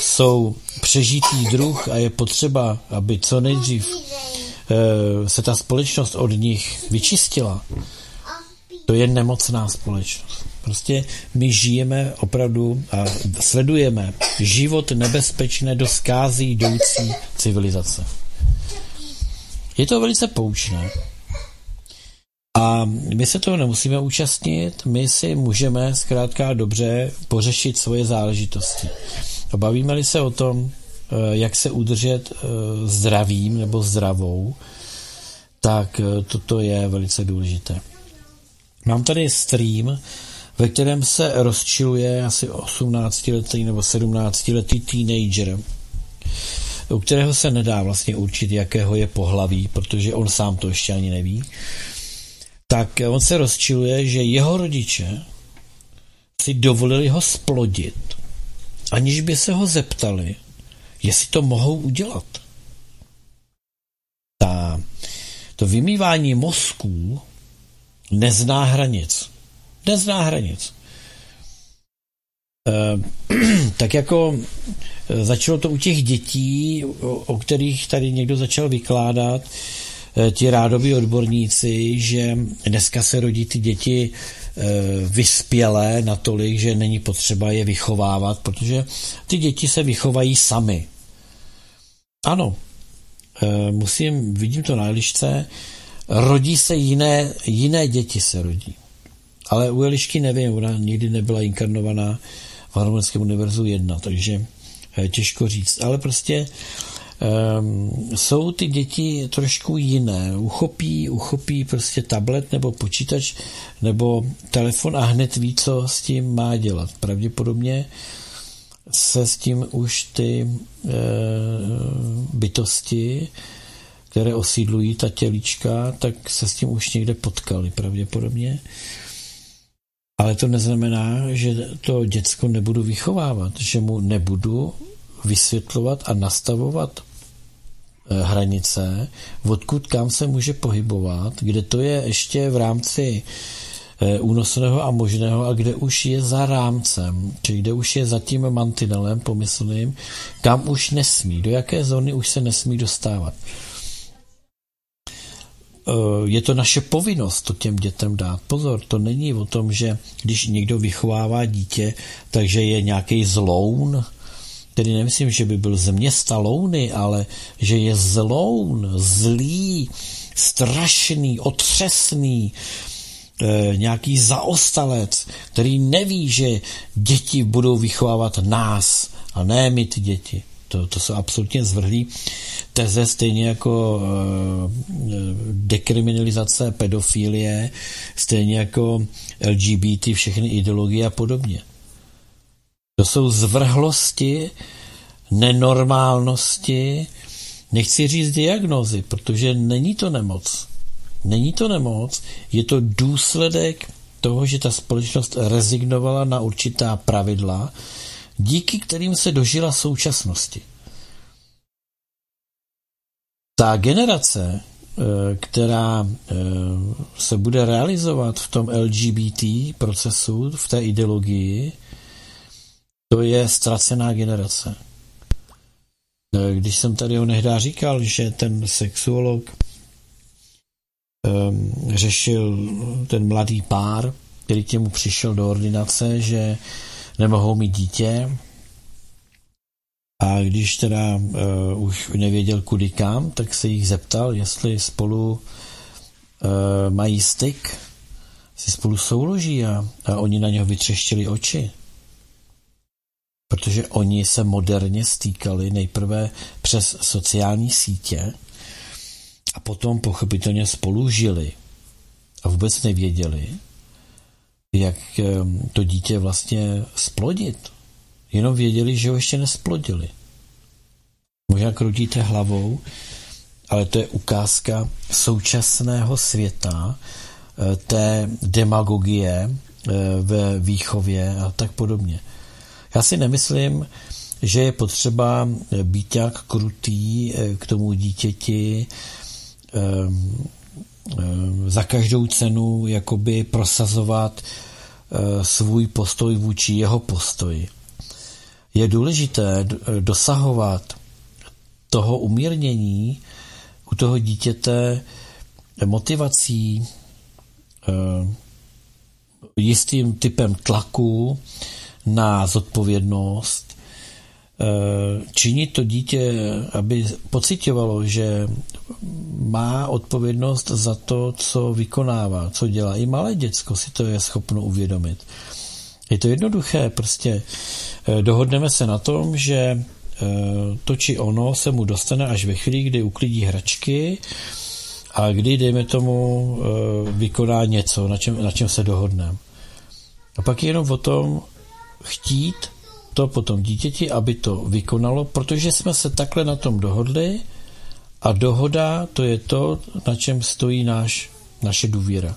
jsou přežitý druh a je potřeba, aby co nejdřív e, se ta společnost od nich vyčistila. To je nemocná společnost. Prostě my žijeme opravdu a sledujeme život nebezpečné do zkázy jdoucí civilizace. Je to velice poučné. A my se toho nemusíme účastnit, my si můžeme zkrátka dobře pořešit svoje záležitosti. A bavíme-li se o tom, eh, jak se udržet eh, zdravým nebo zdravou, tak eh, toto je velice důležité. Mám tady stream, ve kterém se rozčiluje asi 18-letý nebo 17-letý teenager, u kterého se nedá vlastně určit, jakého je pohlaví, protože on sám to ještě ani neví, tak on se rozčiluje, že jeho rodiče si dovolili ho splodit, aniž by se ho zeptali, jestli to mohou udělat. Ta, to vymývání mozků nezná hranic. Nezná hranic. E, tak jako eh, začalo to u těch dětí, o, kterých tady někdo začal vykládat, e, ti rádoví odborníci, že dneska se rodí ty děti vyspělé natolik, že není potřeba je vychovávat, protože ty děti se vychovají sami. Ano, musím, vidím to na lišce, rodí se jiné, jiné děti se rodí. Ale u Elišky nevím, ona nikdy nebyla inkarnovaná v Harmonickém univerzu 1, takže eh, těžko říct. Ale prostě um, jsou ty děti trošku jiné. Uchopí, uchopí prostě tablet nebo počítač nebo telefon a hned ví, co s tím má dělat. Pravděpodobně se s tím už ty e, bytosti které osídlují ta tělíčka, tak se s tím už někde potkali pravděpodobně. Ale to neznamená, že to děcko nebudu vychovávat, že mu nebudu vysvětlovat a nastavovat eh, hranice, odkud kam se může pohybovat, kde to je ještě v rámci eh, únosného a možného a kde už je za rámcem, či kde už je za tím mantinelem pomyslným, kam už nesmí, do jaké zóny už se nesmí dostávat. Eh, je to naše povinnost to těm dětem dát. Pozor, to není o tom, že když někdo vychovává dítě, takže je nějaký zloun, tedy nemyslím, že by byl z města Louny, ale že je zloun, zlý, strašný, otřesný, e, nějaký zaostalec, který neví, že děti budou vychovávat nás a ne my ty děti. To, to jsou absolutně zvrhlí teze, stejně jako e, dekriminalizace pedofilie, stejně jako LGBT, všechny ideologie a podobně. To jsou zvrhlosti, nenormálnosti, nechci říct diagnozy, protože není to nemoc. Není to nemoc, je to důsledek toho, že ta společnost rezignovala na určitá pravidla, díky kterým se dožila současnosti. Ta generace, eh, která eh, se bude realizovat v tom LGBT procesu, v té ideologii, to je ztracená generace. Eh, když jsem tady onehdá říkal, že ten sexuolog um, řešil ten mladý pár, který k němu přišel do ordinace, že nemohou mít dítě. A když teda uh, už nevěděl kudy kam, tak se jich zeptal, jestli spolu uh, mají styk, si spolu souloží a, a oni na něho vytřeštili oči. Protože oni se moderně stýkali nejprve přes sociální sítě a potom pochopitelně spolu žili a vůbec nevěděli, jak to dítě vlastně splodit. Jenom věděli, že ho ještě nesplodili. Možná krutíte hlavou, ale to je ukázka současného světa, eh, té demagogie eh, ve výchově a tak podobně. Já si nemyslím, že je potřeba být tak krutý eh, k tomu dítěti, za každou cenu jakoby prosazovat eh, svůj postoj vůči jeho postoji. Je důležité dosahovat toho umírnění u toho dítěte motivací, eh, jistým typem tlaku na zodpovědnost, činit to dítě, aby pocitovalo, že má odpovědnost za to, co vykonává, co dělá. I malé děcko si to je schopno uvědomit. Je to jednoduché, prostě eh, dohodneme se na tom, že eh, to či ono se mu dostane až ve chvíli, kdy uklidí hračky a kdy, dejme tomu, eh, vykoná něco, na čem, na čem se dohodneme. A pak je jenom o tom chtít to potom dítěti, aby to vykonalo, protože jsme se takhle na tom dohodli a dohoda to je to, na čem stojí náš, naše důvěra.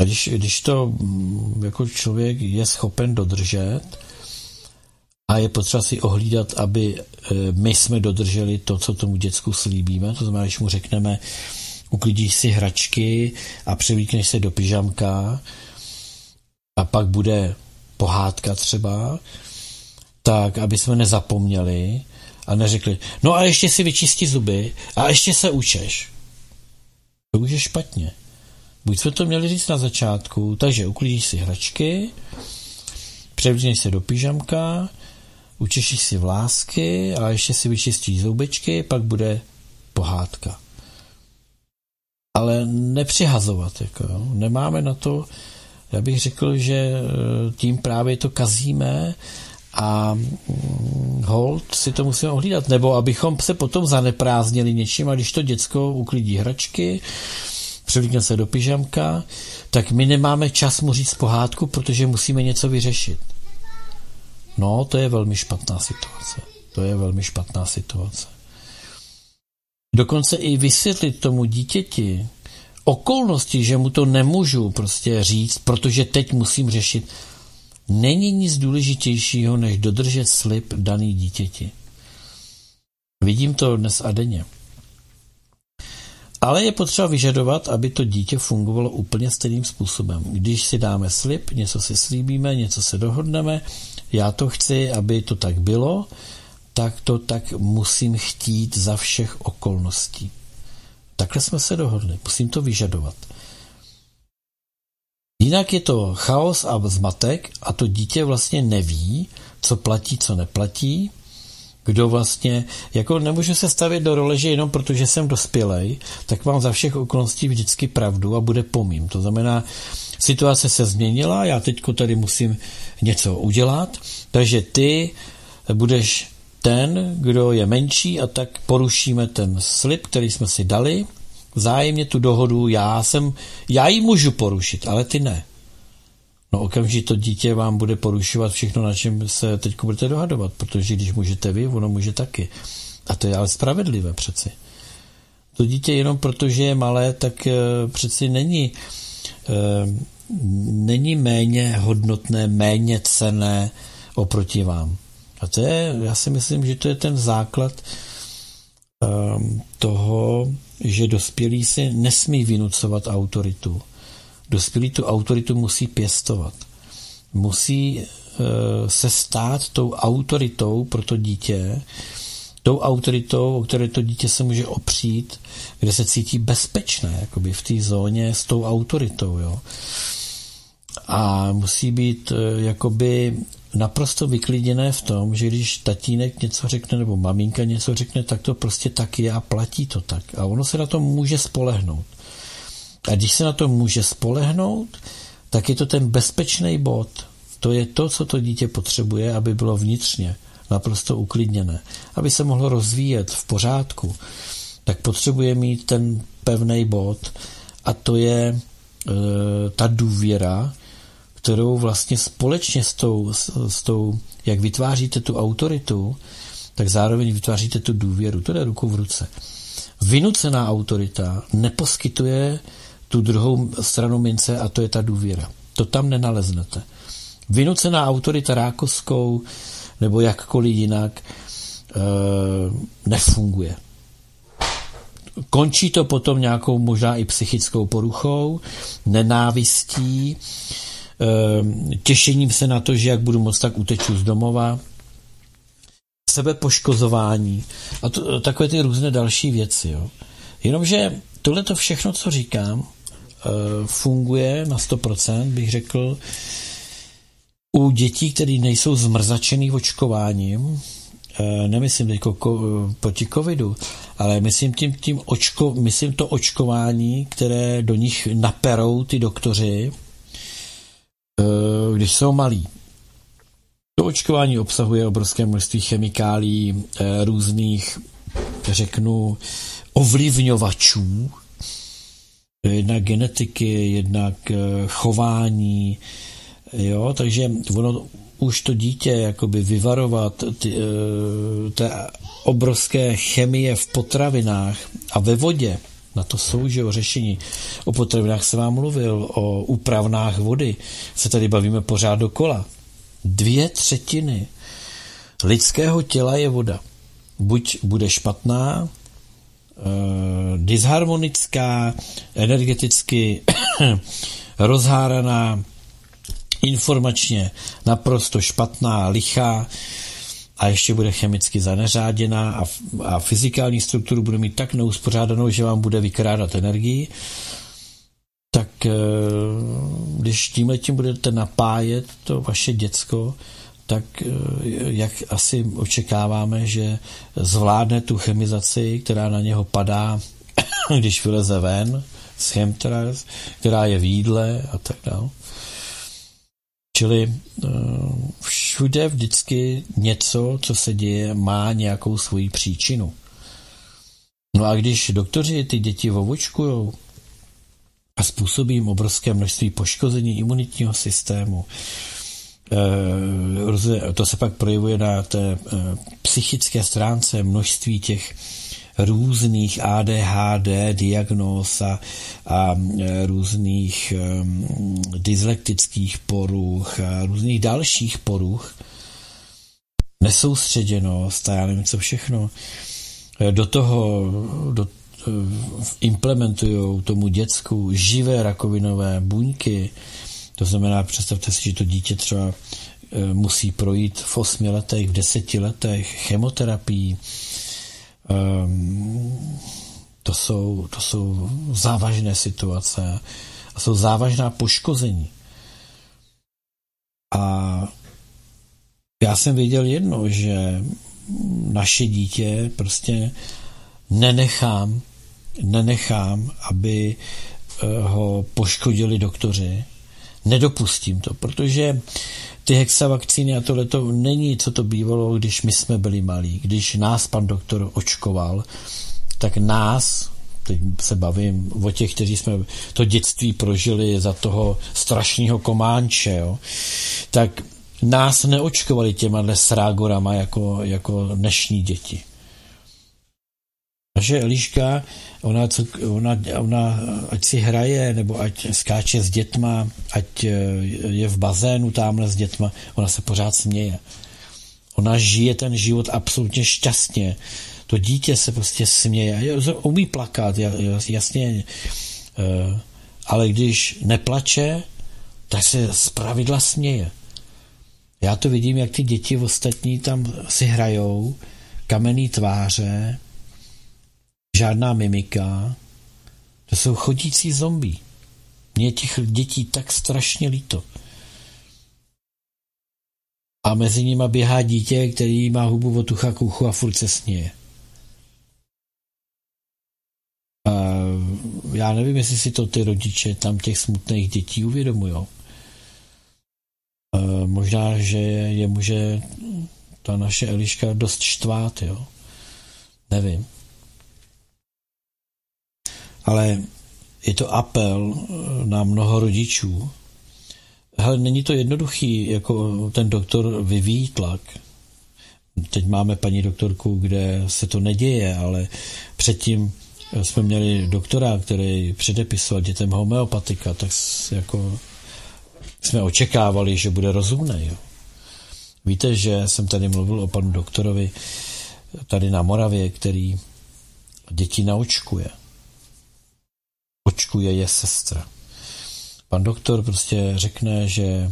A když, když to mm, jako člověk je schopen dodržet a je potřeba si ohlídat, aby e, my jsme dodrželi to, co tomu děcku slíbíme, to znamená, když mu řekneme, uklidíš si hračky a převlíkneš se do pyžamka a pak bude pohádka třeba, tak aby jsme nezapomněli a neřekli, no a ještě si vyčistí zuby a ještě se učeš. To už je špatně. Buď jsme to měli říct na začátku, takže uklidíš si hračky, převlíkneš se do pyžamka, učešíš si vlásky a ještě si vyčistíš zoubečky, pak bude pohádka. Ale nepřihazovat, jako, jo. nemáme na to, já bych řekl, že e, tím právě to kazíme a mm, hold si to musíme ohlídat, nebo abychom se potom zaneprázdnili něčím a když to děcko uklidí hračky, převlíkne se do pyžamka, tak my nemáme čas mu říct pohádku, protože musíme něco vyřešit. No, to je velmi špatná situace. To je velmi špatná situace. Dokonce i vysvětlit tomu dítěti okolnosti, že mu to nemůžu prostě říct, protože teď musím řešit, není nic důležitějšího, než dodržet slib daný dítěti. Vidím to dnes a denně. Ale je potřeba vyžadovat, aby to dítě fungovalo úplně stejným způsobem. Když si dáme slib, něco si slíbíme, něco se dohodneme, já to chci, aby to tak bylo, tak to tak musím chtít za všech okolností. Takhle jsme se dohodli, musím to vyžadovat. Jinak je to chaos a zmatek a to dítě vlastně neví, co platí, co neplatí, kdo vlastně, jako nemůžu se stavit do role, že jenom protože jsem dospělej, tak mám za všech okolností vždycky pravdu a bude pomím. To znamená, situace se změnila, já teďko tady musím něco udělat, takže ty budeš ten, kdo je menší a tak porušíme ten slib, který jsme si dali, vzájemně tu dohodu, já jsem, já ji můžu porušit, ale ty ne. No okamžitě to dítě vám bude porušovat všechno, na čem se teď budete dohadovat, protože když můžete vy, ono může taky. A to je ale spravedlivé přeci. To dítě jenom protože je malé, tak eh, přeci není, eh, není méně hodnotné, méně cené oproti vám. A to je, já si myslím, že to je ten základ um, toho, že dospělý si nesmí vynucovat autoritu. Dospělý tu autoritu musí pěstovat. Musí uh, se stát tou autoritou pro to dítě, tou autoritou, o které to dítě se může opřít, kde se cítí bezpečné, jakoby v té zóně s tou autoritou, jo. A musí být uh, jakoby naprosto vyklidněné v tom, že když tatínek něco řekne nebo maminka něco řekne, tak to prostě tak je a platí to tak. A ono se na to může spolehnout. A když se na to může spolehnout, tak je to ten bezpečný bod. To je to, co to dítě potřebuje, aby bylo vnitřně naprosto uklidněné. Aby se mohlo rozvíjet v pořádku, tak potřebuje mít ten pevný bod a to je e, ta důvěra, kterou vlastně společně s tou, s, s tou, jak vytváříte tu autoritu, tak zároveň vytváříte tu důvěru. To jde ruku v ruce. Vynucená autorita neposkytuje tu druhou stranu mince a to je ta důvěra. To tam nenaleznete. Vynucená autorita rákoskou nebo jakkoliv jinak e, nefunguje. Končí to potom nějakou možná i psychickou poruchou, nenávistí, těšením se na to, že jak budu moc, tak uteču z domova, sebepoškozování a to, takové ty různé další věci. Jo. Jenomže tohle to všechno, co říkám, eh, funguje na 100%, bych řekl, u dětí, které nejsou zmrzačený očkováním, eh, nemyslím teď ko, proti covidu, ale myslím tím, tím očko, myslím to očkování, které do nich naperou ty doktoři, když jsou malí. To očkování obsahuje obrovské množství chemikálí, různých, řeknu, ovlivňovačů, jednak genetiky, jednak chování, jo, takže ono už to dítě jakoby vyvarovat ty, eh, té obrovské chemie v potravinách a ve vodě, na to jsou, že o řešení. O potravinách se vám mluvil, o úpravnách vody se tady bavíme pořád dokola. Dvě třetiny lidského těla je voda. Buď bude špatná, eh, disharmonická, energeticky rozháraná, informačně naprosto špatná, lichá a ještě bude chemicky zaneřáděná a, a fyzikální strukturu bude mít tak neuspořádanou, že vám bude vykrádat energii, tak eh, když tímhle tím budete napájet to vaše děcko, tak eh, jak asi očekáváme, že zvládne tu chemizaci, která na něho padá, když vyleze ven z chemtrails, která je v jídle a tak dále. Čili eh, všude vždycky něco, co se děje, má nějakou svoji příčinu. No a když doktoři ty děti ovočkujou a způsobí jim obrovské množství poškození imunitního systému, eh, to se pak projevuje na té eh, psychické stránce množství těch různých ADHD diagnóz a, a e, různých um, dyslektických poruch a různých dalších poruch, nesoustředěnost a já nevím co všechno, e, do toho do, e, implementují tomu děcku živé rakovinové buňky. To znamená, představte si, že to dítě třeba musí projít v osmi letech, v deseti letech chemoterapii, to, jsou, to jsou závažné situace a jsou závažná poškození. A já jsem věděl jedno, že naše dítě prostě nenechám, nenechám, aby eh, ho poškodili doktoři. Nedopustím to, protože ty hexavakcíny a tohle to není, co to bývalo, když my jsme byli malí. Když nás pan doktor očkoval, tak nás, teď se bavím o těch, kteří jsme to dětství prožili za toho strašného kománče, jo, tak nás neočkovali těma srágorama jako, jako dnešní děti. Naše Eliška, ona, co, ona, ona, ať si hraje, nebo ať skáče s dětma, ať eh, je v bazénu tamhle s dětma, ona se pořád směje. Ona žije ten život absolutně šťastně. To dítě se prostě směje. Umí plakat, jasně. Eh, ale když neplače, tak se z pravidla směje. Já to vidím, jak ty děti ostatní tam si hrajou, kamenný tváře, žádná mimika. To jsou chodící zombí. Mně těch dětí tak strašně líto. A mezi nimi běhá dítě, který má hubu od tucha kouchu a furt se sněje. A já nevím, jestli si to ty rodiče tam těch smutných dětí uvědomují. Možná, že je může ta naše Eliška dost štvát, jo. Nevím ale je to apel eh, na mnoho rodičů. Hele, není to jednoduchý, jako ten doktor vyvíjí tlak. Teď máme paní doktorku, kde se to neděje, ale předtím jsme měli doktora, který předepisoval dětem homeopatika, tak jako jsme očekávali, že bude rozumný. Jo. Víte, že jsem tady mluvil o panu doktorovi tady na Moravě, který děti naočkuje očkuje je sestra. Pan doktor prostě řekne, že e,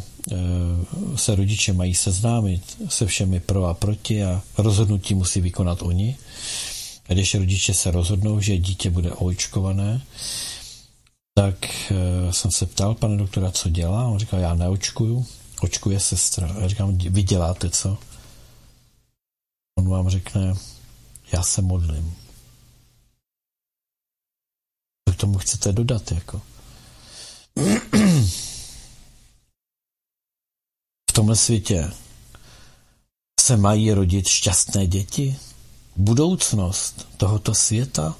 se rodiče mají seznámit se všemi pro a proti a rozhodnutí musí vykonat oni. Když rodiče se rozhodnou, že dítě bude očkované, tak e, jsem se ptal pana doktora, co dělá. On říkal, já neočkuju, očkuje sestra. Já říkám, vy děláte co? On vám řekne, já se modlím. K tomu chcete dodat, jako? V tomhle světě se mají rodit šťastné děti? Budoucnost tohoto světa?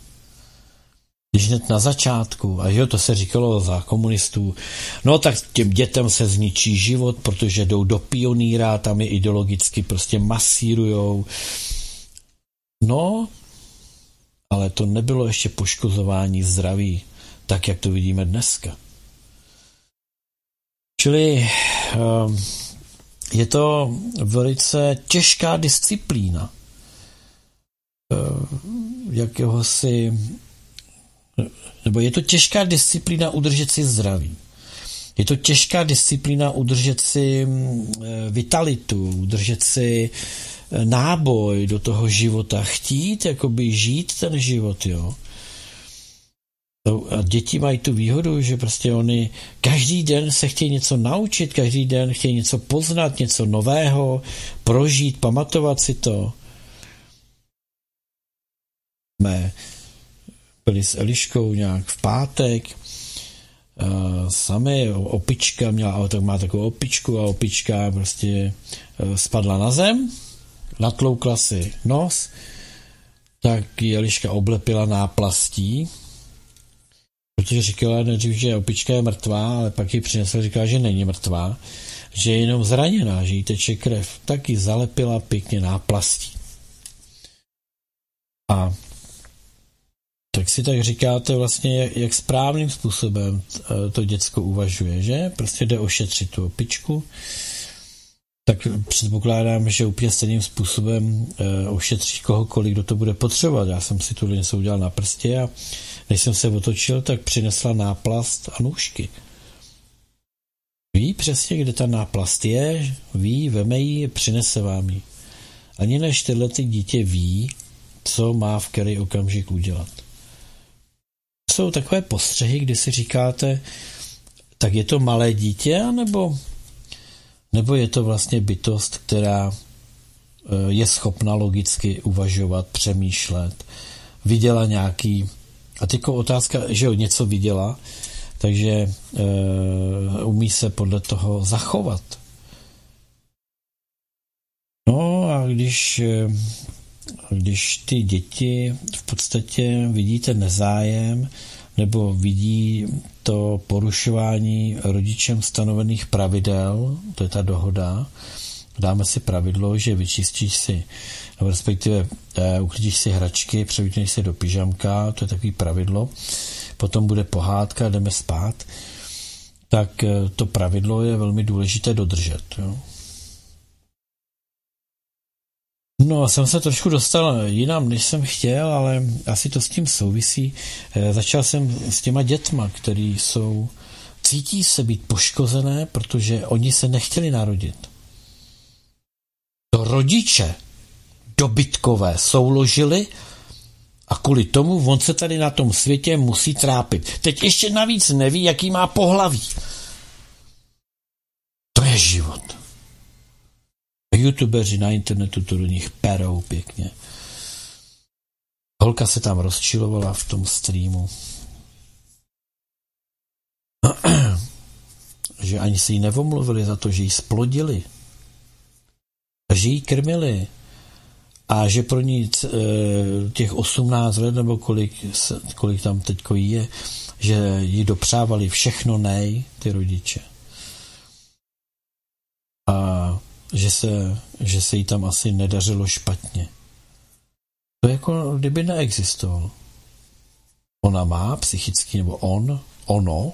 Když hned na začátku, a jo, to se říkalo za komunistů, no tak těm dětem se zničí život, protože jdou do pioníra, tam je ideologicky prostě masírujou. No, ale to nebylo ještě poškozování zdraví, tak jak to vidíme dneska. Čili um, je to velice těžká disciplína uh, si nebo je to těžká disciplína udržet si zdraví. Je to těžká disciplína udržet si mm, eh, vitalitu, udržet si náboj do toho života, chtít jakoby žít ten život, jo. A děti mají tu výhodu, že prostě oni každý den se chtějí něco naučit, každý den chtějí něco poznat, něco nového, prožít, pamatovat si to. Jsme byli s Eliškou nějak v pátek, sami opička měla, tak má takovou opičku a opička prostě uh, spadla na zem, natloukla si nos, tak ji Eliška oblepila náplastí, protože říkala nejdřív, že opička je mrtvá, ale pak ji přinesla, říkala, že není mrtvá, že je jenom zraněná, že jí teče krev, tak ji zalepila pěkně náplastí. A tak si tak říkáte vlastně, jak, jak správným způsobem eh, to děcko uvažuje, že? Prostě jde ošetřit tu opičku, tak předpokládám, že úplně stejným způsobem e, ošetří kohokoliv, kdo to bude potřebovat. Já jsem si tu něco udělal na prstě a než jsem se otočil, tak přinesla náplast a nůžky. Ví přesně, kde ta náplast je, ví, veme ji, přinese vám ji. Ani než tyhle ty dítě ví, co má v který okamžik udělat jsou takové postřehy, kdy si říkáte, tak je to malé dítě, anebo, nebo je to vlastně bytost, která eh, je schopna logicky uvažovat, přemýšlet, viděla nějaký, a teďko otázka, že jo, něco viděla, takže e, umí se podle toho zachovat. No a když, eh, když ty děti v podstatě vidíte nezájem, nebo vidí to porušování rodičem stanovených pravidel, to je ta dohoda, dáme si pravidlo, že vyčistíš si, nebo respektive eh, uklidíš si hračky, převítneš si do pyžamka, to je takový pravidlo, potom bude pohádka, jdeme spát, tak eh, to pravidlo je velmi důležité dodržet. Jo. No, jsem se trošku dostal jinam, než jsem chtěl, ale asi to s tím souvisí. E, začal jsem s těma dětma, který jsou, cítí se být poškozené, protože oni se nechtěli narodit. To rodiče dobytkové souložili a kvůli tomu on se tady na tom světě musí trápit. Teď ještě navíc neví, jaký má pohlaví. To je život youtubeři na internetu to do nich perou pěkně. Holka se tam rozčilovala v tom streamu. že ani si ji nevomluvili za to, že ji splodili. Že ji krmili. A že pro ní eh, těch 18 let, nebo kolik, kolik tam teďko je, že ji dopřávali všechno nej, ty rodiče. A že se, že se jí tam asi nedařilo špatně. To je jako kdyby neexistovalo. Ona má psychický, nebo on, ono,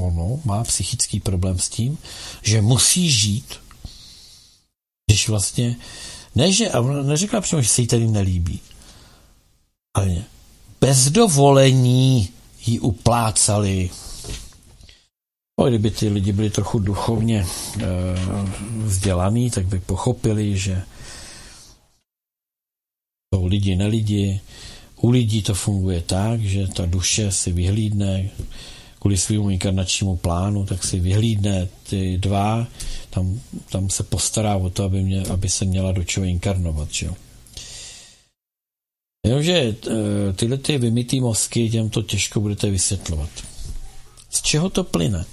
ono má psychický problém s tím, že musí žít, když vlastně, ne, že, a ona neřekla přímo, že se jí tady nelíbí, ale bez dovolení jí uplácali No, kdyby ty lidi byli trochu duchovně e, vzdělaný, tak by pochopili, že jsou lidi, nelidi. U lidí to funguje tak, že ta duše si vyhlídne kvůli svým inkarnačnímu plánu, tak si vyhlídne ty dva, tam, tam se postará o to, aby, mě, aby se měla do čeho inkarnovat. Že jo? Jenomže eh, tyhle ty vymytý mozky těm to těžko budete vysvětlovat. Z čeho to plyne?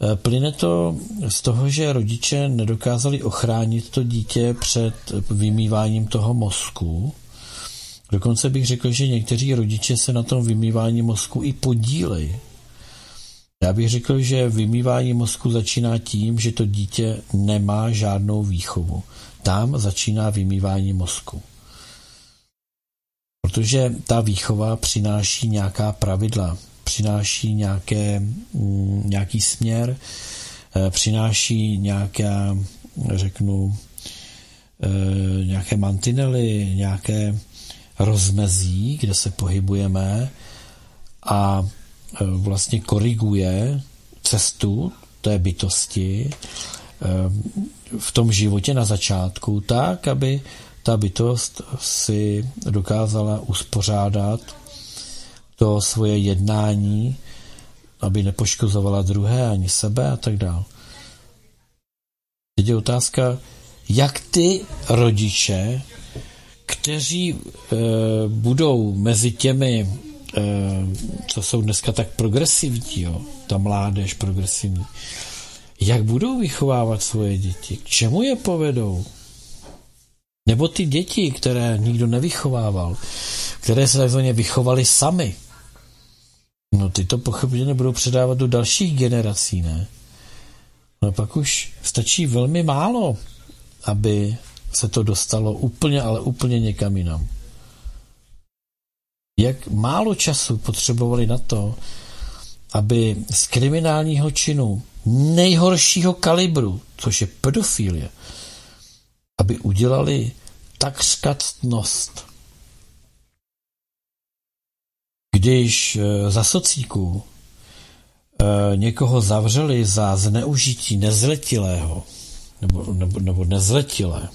Eh, plyne to z toho, že rodiče nedokázali ochránit to dítě před vymýváním toho mozku. Dokonce bych řekl, že někteří rodiče se na tom vymývání mozku i podílejí. Já bych řekl, že vymývání mozku začíná tím, že to dítě nemá žádnou výchovu. Tam začíná vymývání mozku. Protože ta výchova přináší nějaká pravidla, přináší nějaké, mm, nějaký směr, eh, přináší nějaká, řeknu, eh, nějaké mantinely, nějaké rozmezí, kde se pohybujeme a eh, vlastně koriguje cestu té bytosti v tom životě na začátku tak, aby ta bytost si dokázala uspořádat to svoje jednání, aby nepoškozovala druhé ani sebe a tak dále. Teď je otázka, jak ty rodiče, kteří e, budou mezi těmi, e, co jsou dneska tak progresivní, jo, ta mládež progresivní, jak budou vychovávat svoje děti, k čemu je povedou, nebo ty děti, které nikdo nevychovával, které se takzvaně vychovali sami, no ty to pochopitelně budou předávat do dalších generací, ne? No pak už stačí velmi málo, aby se to dostalo úplně, ale úplně někam jinam. Jak málo času potřebovali na to, aby z kriminálního činu nejhoršího kalibru, což je pedofilie, aby udělali takřka ctnost. Když eh, za socíku eh, někoho zavřeli za zneužití nezletilého, nebo, nebo, nebo nezletilé,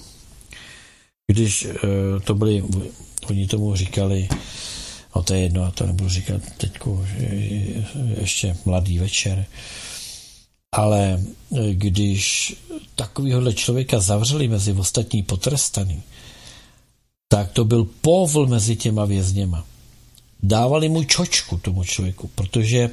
když eh, to byli, oni tomu říkali, no to je jedno, a to nebudu říkat teď, ještě mladý večer, ale když takovýhle člověka zavřeli mezi ostatní potrestaný, tak to byl povl mezi těma vězněma. Dávali mu čočku tomu člověku, protože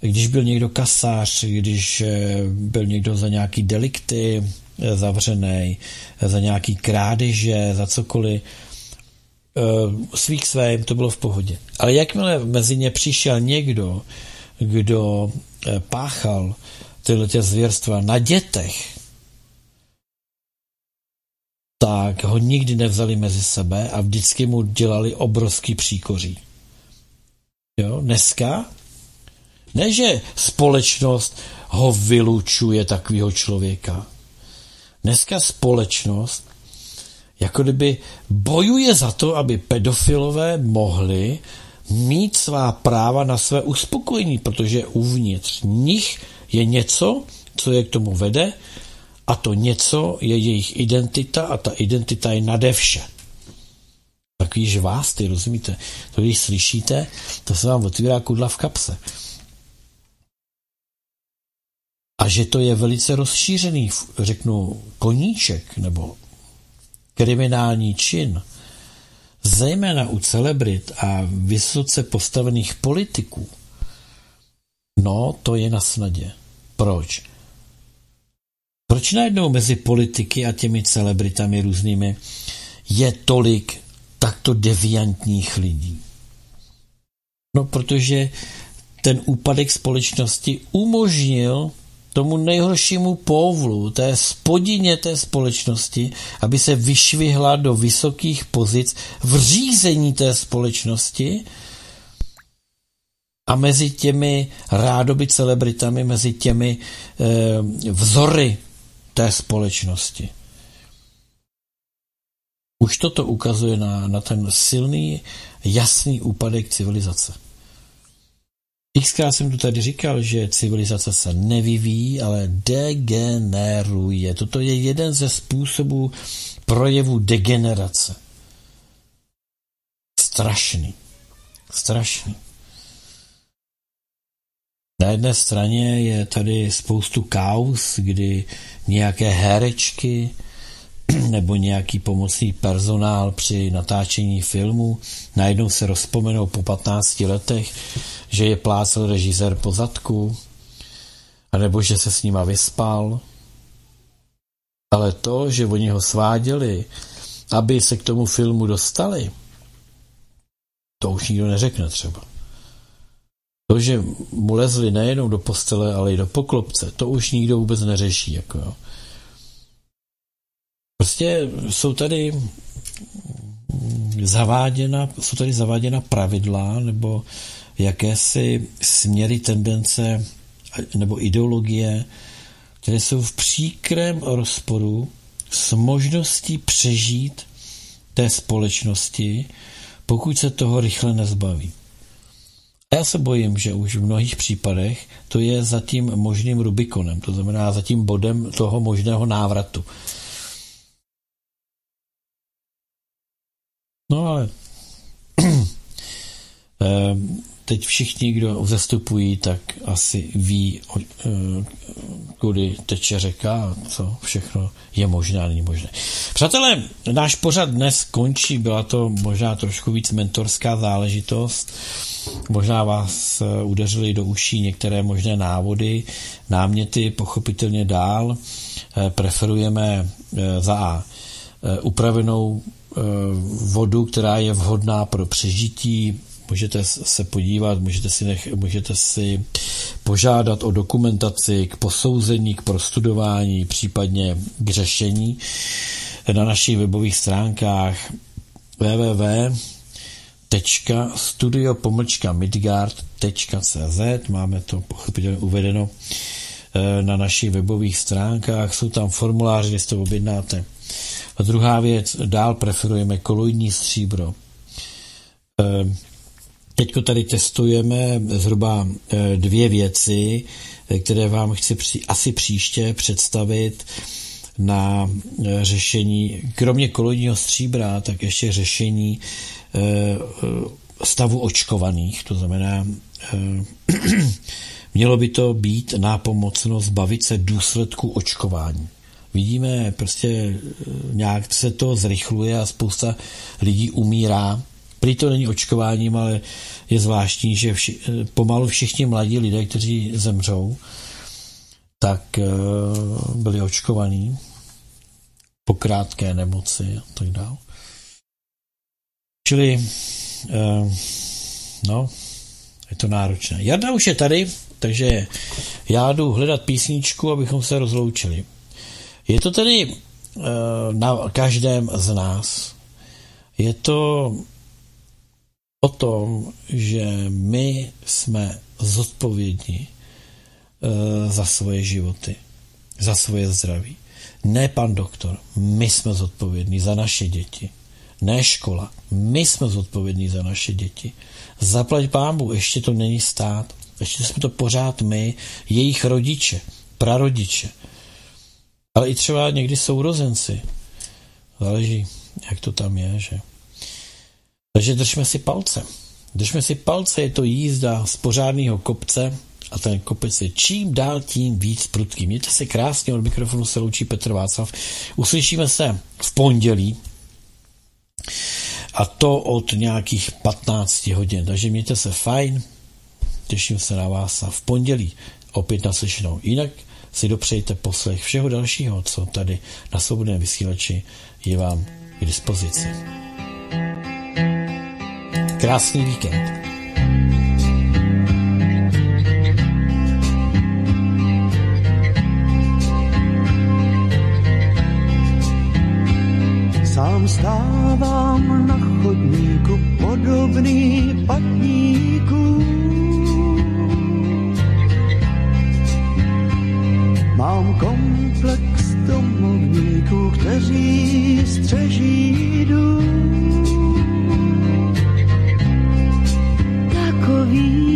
když byl někdo kasář, když e, byl někdo za nějaký delikty e, zavřený, za nějaký krádeže, za cokoliv, svých svým, to bylo v pohodě. Ale jakmile mezi ně přišel někdo, kdo páchal tyhle tě zvěrstva na dětech, tak ho nikdy nevzali mezi sebe a vždycky mu dělali obrovský příkoří. Jo, dneska ne, že společnost ho vylučuje takového člověka. Dneska společnost jako kdyby bojuje za to, aby pedofilové mohli mít svá práva na své uspokojení, protože uvnitř nich je něco, co je k tomu vede a to něco je jejich identita a ta identita je nade vše. Takový žvásty, rozumíte? To když slyšíte, to se vám otvírá kudla v kapse. A že to je velice rozšířený, řeknu, koníček nebo kriminální čin, zejména u celebrit a vysoce postavených politiků, no, to je na snadě. Proč? Proč najednou mezi politiky a těmi celebritami různými je tolik takto deviantních lidí? No, protože ten úpadek společnosti umožnil tomu nejhoršímu povlu, té spodině té společnosti, aby se vyšvihla do vysokých pozic v řízení té společnosti a mezi těmi rádoby celebritami, mezi těmi e, vzory té společnosti. Už toto ukazuje na, na ten silný, jasný úpadek civilizace. Xkrát jsem tu tady říkal, že civilizace se nevyvíjí, ale degeneruje. Toto je jeden ze způsobů projevu degenerace. Strašný. Strašný. Na jedné straně je tady spoustu kaus, kdy nějaké herečky nebo nějaký pomocný personál při natáčení filmu, najednou se rozpomenou po 15 letech, že je plácel režisér po zadku, anebo že se s nima vyspal. Ale to, že oni ho sváděli, aby se k tomu filmu dostali, to už nikdo neřekne třeba. To, že mu lezli nejenom do postele, ale i do poklopce, to už nikdo vůbec neřeší. Jako jo. Prostě jsou tady zaváděna, jsou tady zaváděna pravidla nebo jakési směry, tendence nebo ideologie, které jsou v příkrém rozporu s možností přežít té společnosti, pokud se toho rychle nezbaví. Já se bojím, že už v mnohých případech to je za tím možným Rubikonem, to znamená za tím bodem toho možného návratu. No ale ehm, teď všichni, kdo zastupují, tak asi ví, eh, kudy teče řeka co všechno je možné a není možné. Přátelé, náš pořad dnes končí, byla to možná trošku víc mentorská záležitost. Možná vás eh, udeřili do uší některé možné návody, náměty, pochopitelně dál. Eh, preferujeme za A upravenou vodu, která je vhodná pro přežití. Můžete se podívat, můžete si, nech, můžete si požádat o dokumentaci k posouzení, k prostudování, případně k řešení na našich webových stránkách www.studio-midgard.cz máme to pochopitelně uvedeno eh, na našich webových stránkách, jsou tam formuláře, kde si to objednáte. A druhá věc, dál preferujeme koloidní stříbro. Eh, Teďko tady testujeme zhruba eh, dvě věci, eh, které vám chci asi příště představit na eh, řešení, kromě kolonního stříbra, tak ještě řešení stavu očkovaných, to znamená, mělo by to být nápomocno zbavit se důsledku očkování. Vidíme, prostě nějak se to zrychluje a spousta lidí umírá Prý to není očkováním, ale je zvláštní, že vši, pomalu všichni mladí lidé, kteří zemřou, tak uh, byli očkovaní po krátké nemoci a tak dále. Čili, no, je to náročné. Jarda už je tady, takže já jdu hledat písničku, abychom se rozloučili. Je to tedy uh, na každém z nás. Je to o tom, že my jsme zodpovědní e, za svoje životy, za svoje zdraví. Ne pan doktor, my jsme zodpovědní za naše děti. Ne škola, my jsme zodpovědní za naše děti. Zaplať pámu, ještě to není stát, ještě jsme to pořád my, jejich rodiče, prarodiče. Ale i třeba někdy sourozenci. Záleží, jak to tam je, že? Takže držme si palce. Držme si palce, je to jízda z pořádného kopce a ten kopec je čím dál tím víc prudký. Mějte se krásně, od mikrofonu se loučí Petr Václav. Uslyšíme se v pondělí a to od nějakých 15 hodin. Takže mějte se fajn, těším se na vás a v pondělí opět naslyšenou. Jinak si dopřejte poslech všeho dalšího, co tady na svobodném vysílači je vám k dispozici. Krásný víkend. Sám stávám na chodníku podobný patníků. Mám komplex domovníků, kteří střeží dům. takový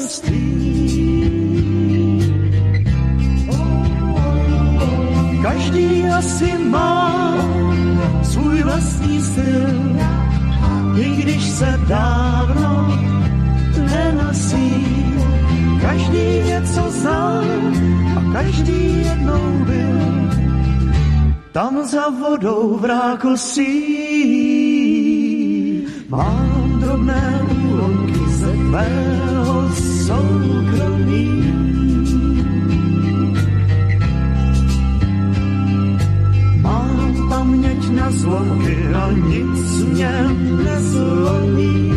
přátelství Každý asi má svůj vlastní styl, i když se dávno nenosí. Každý něco zná a každý jednou byl tam za vodou v rákosí. Mám drobné úlomky tvého soukromí. Mám paměť na zlomky a nic mě nezlomí.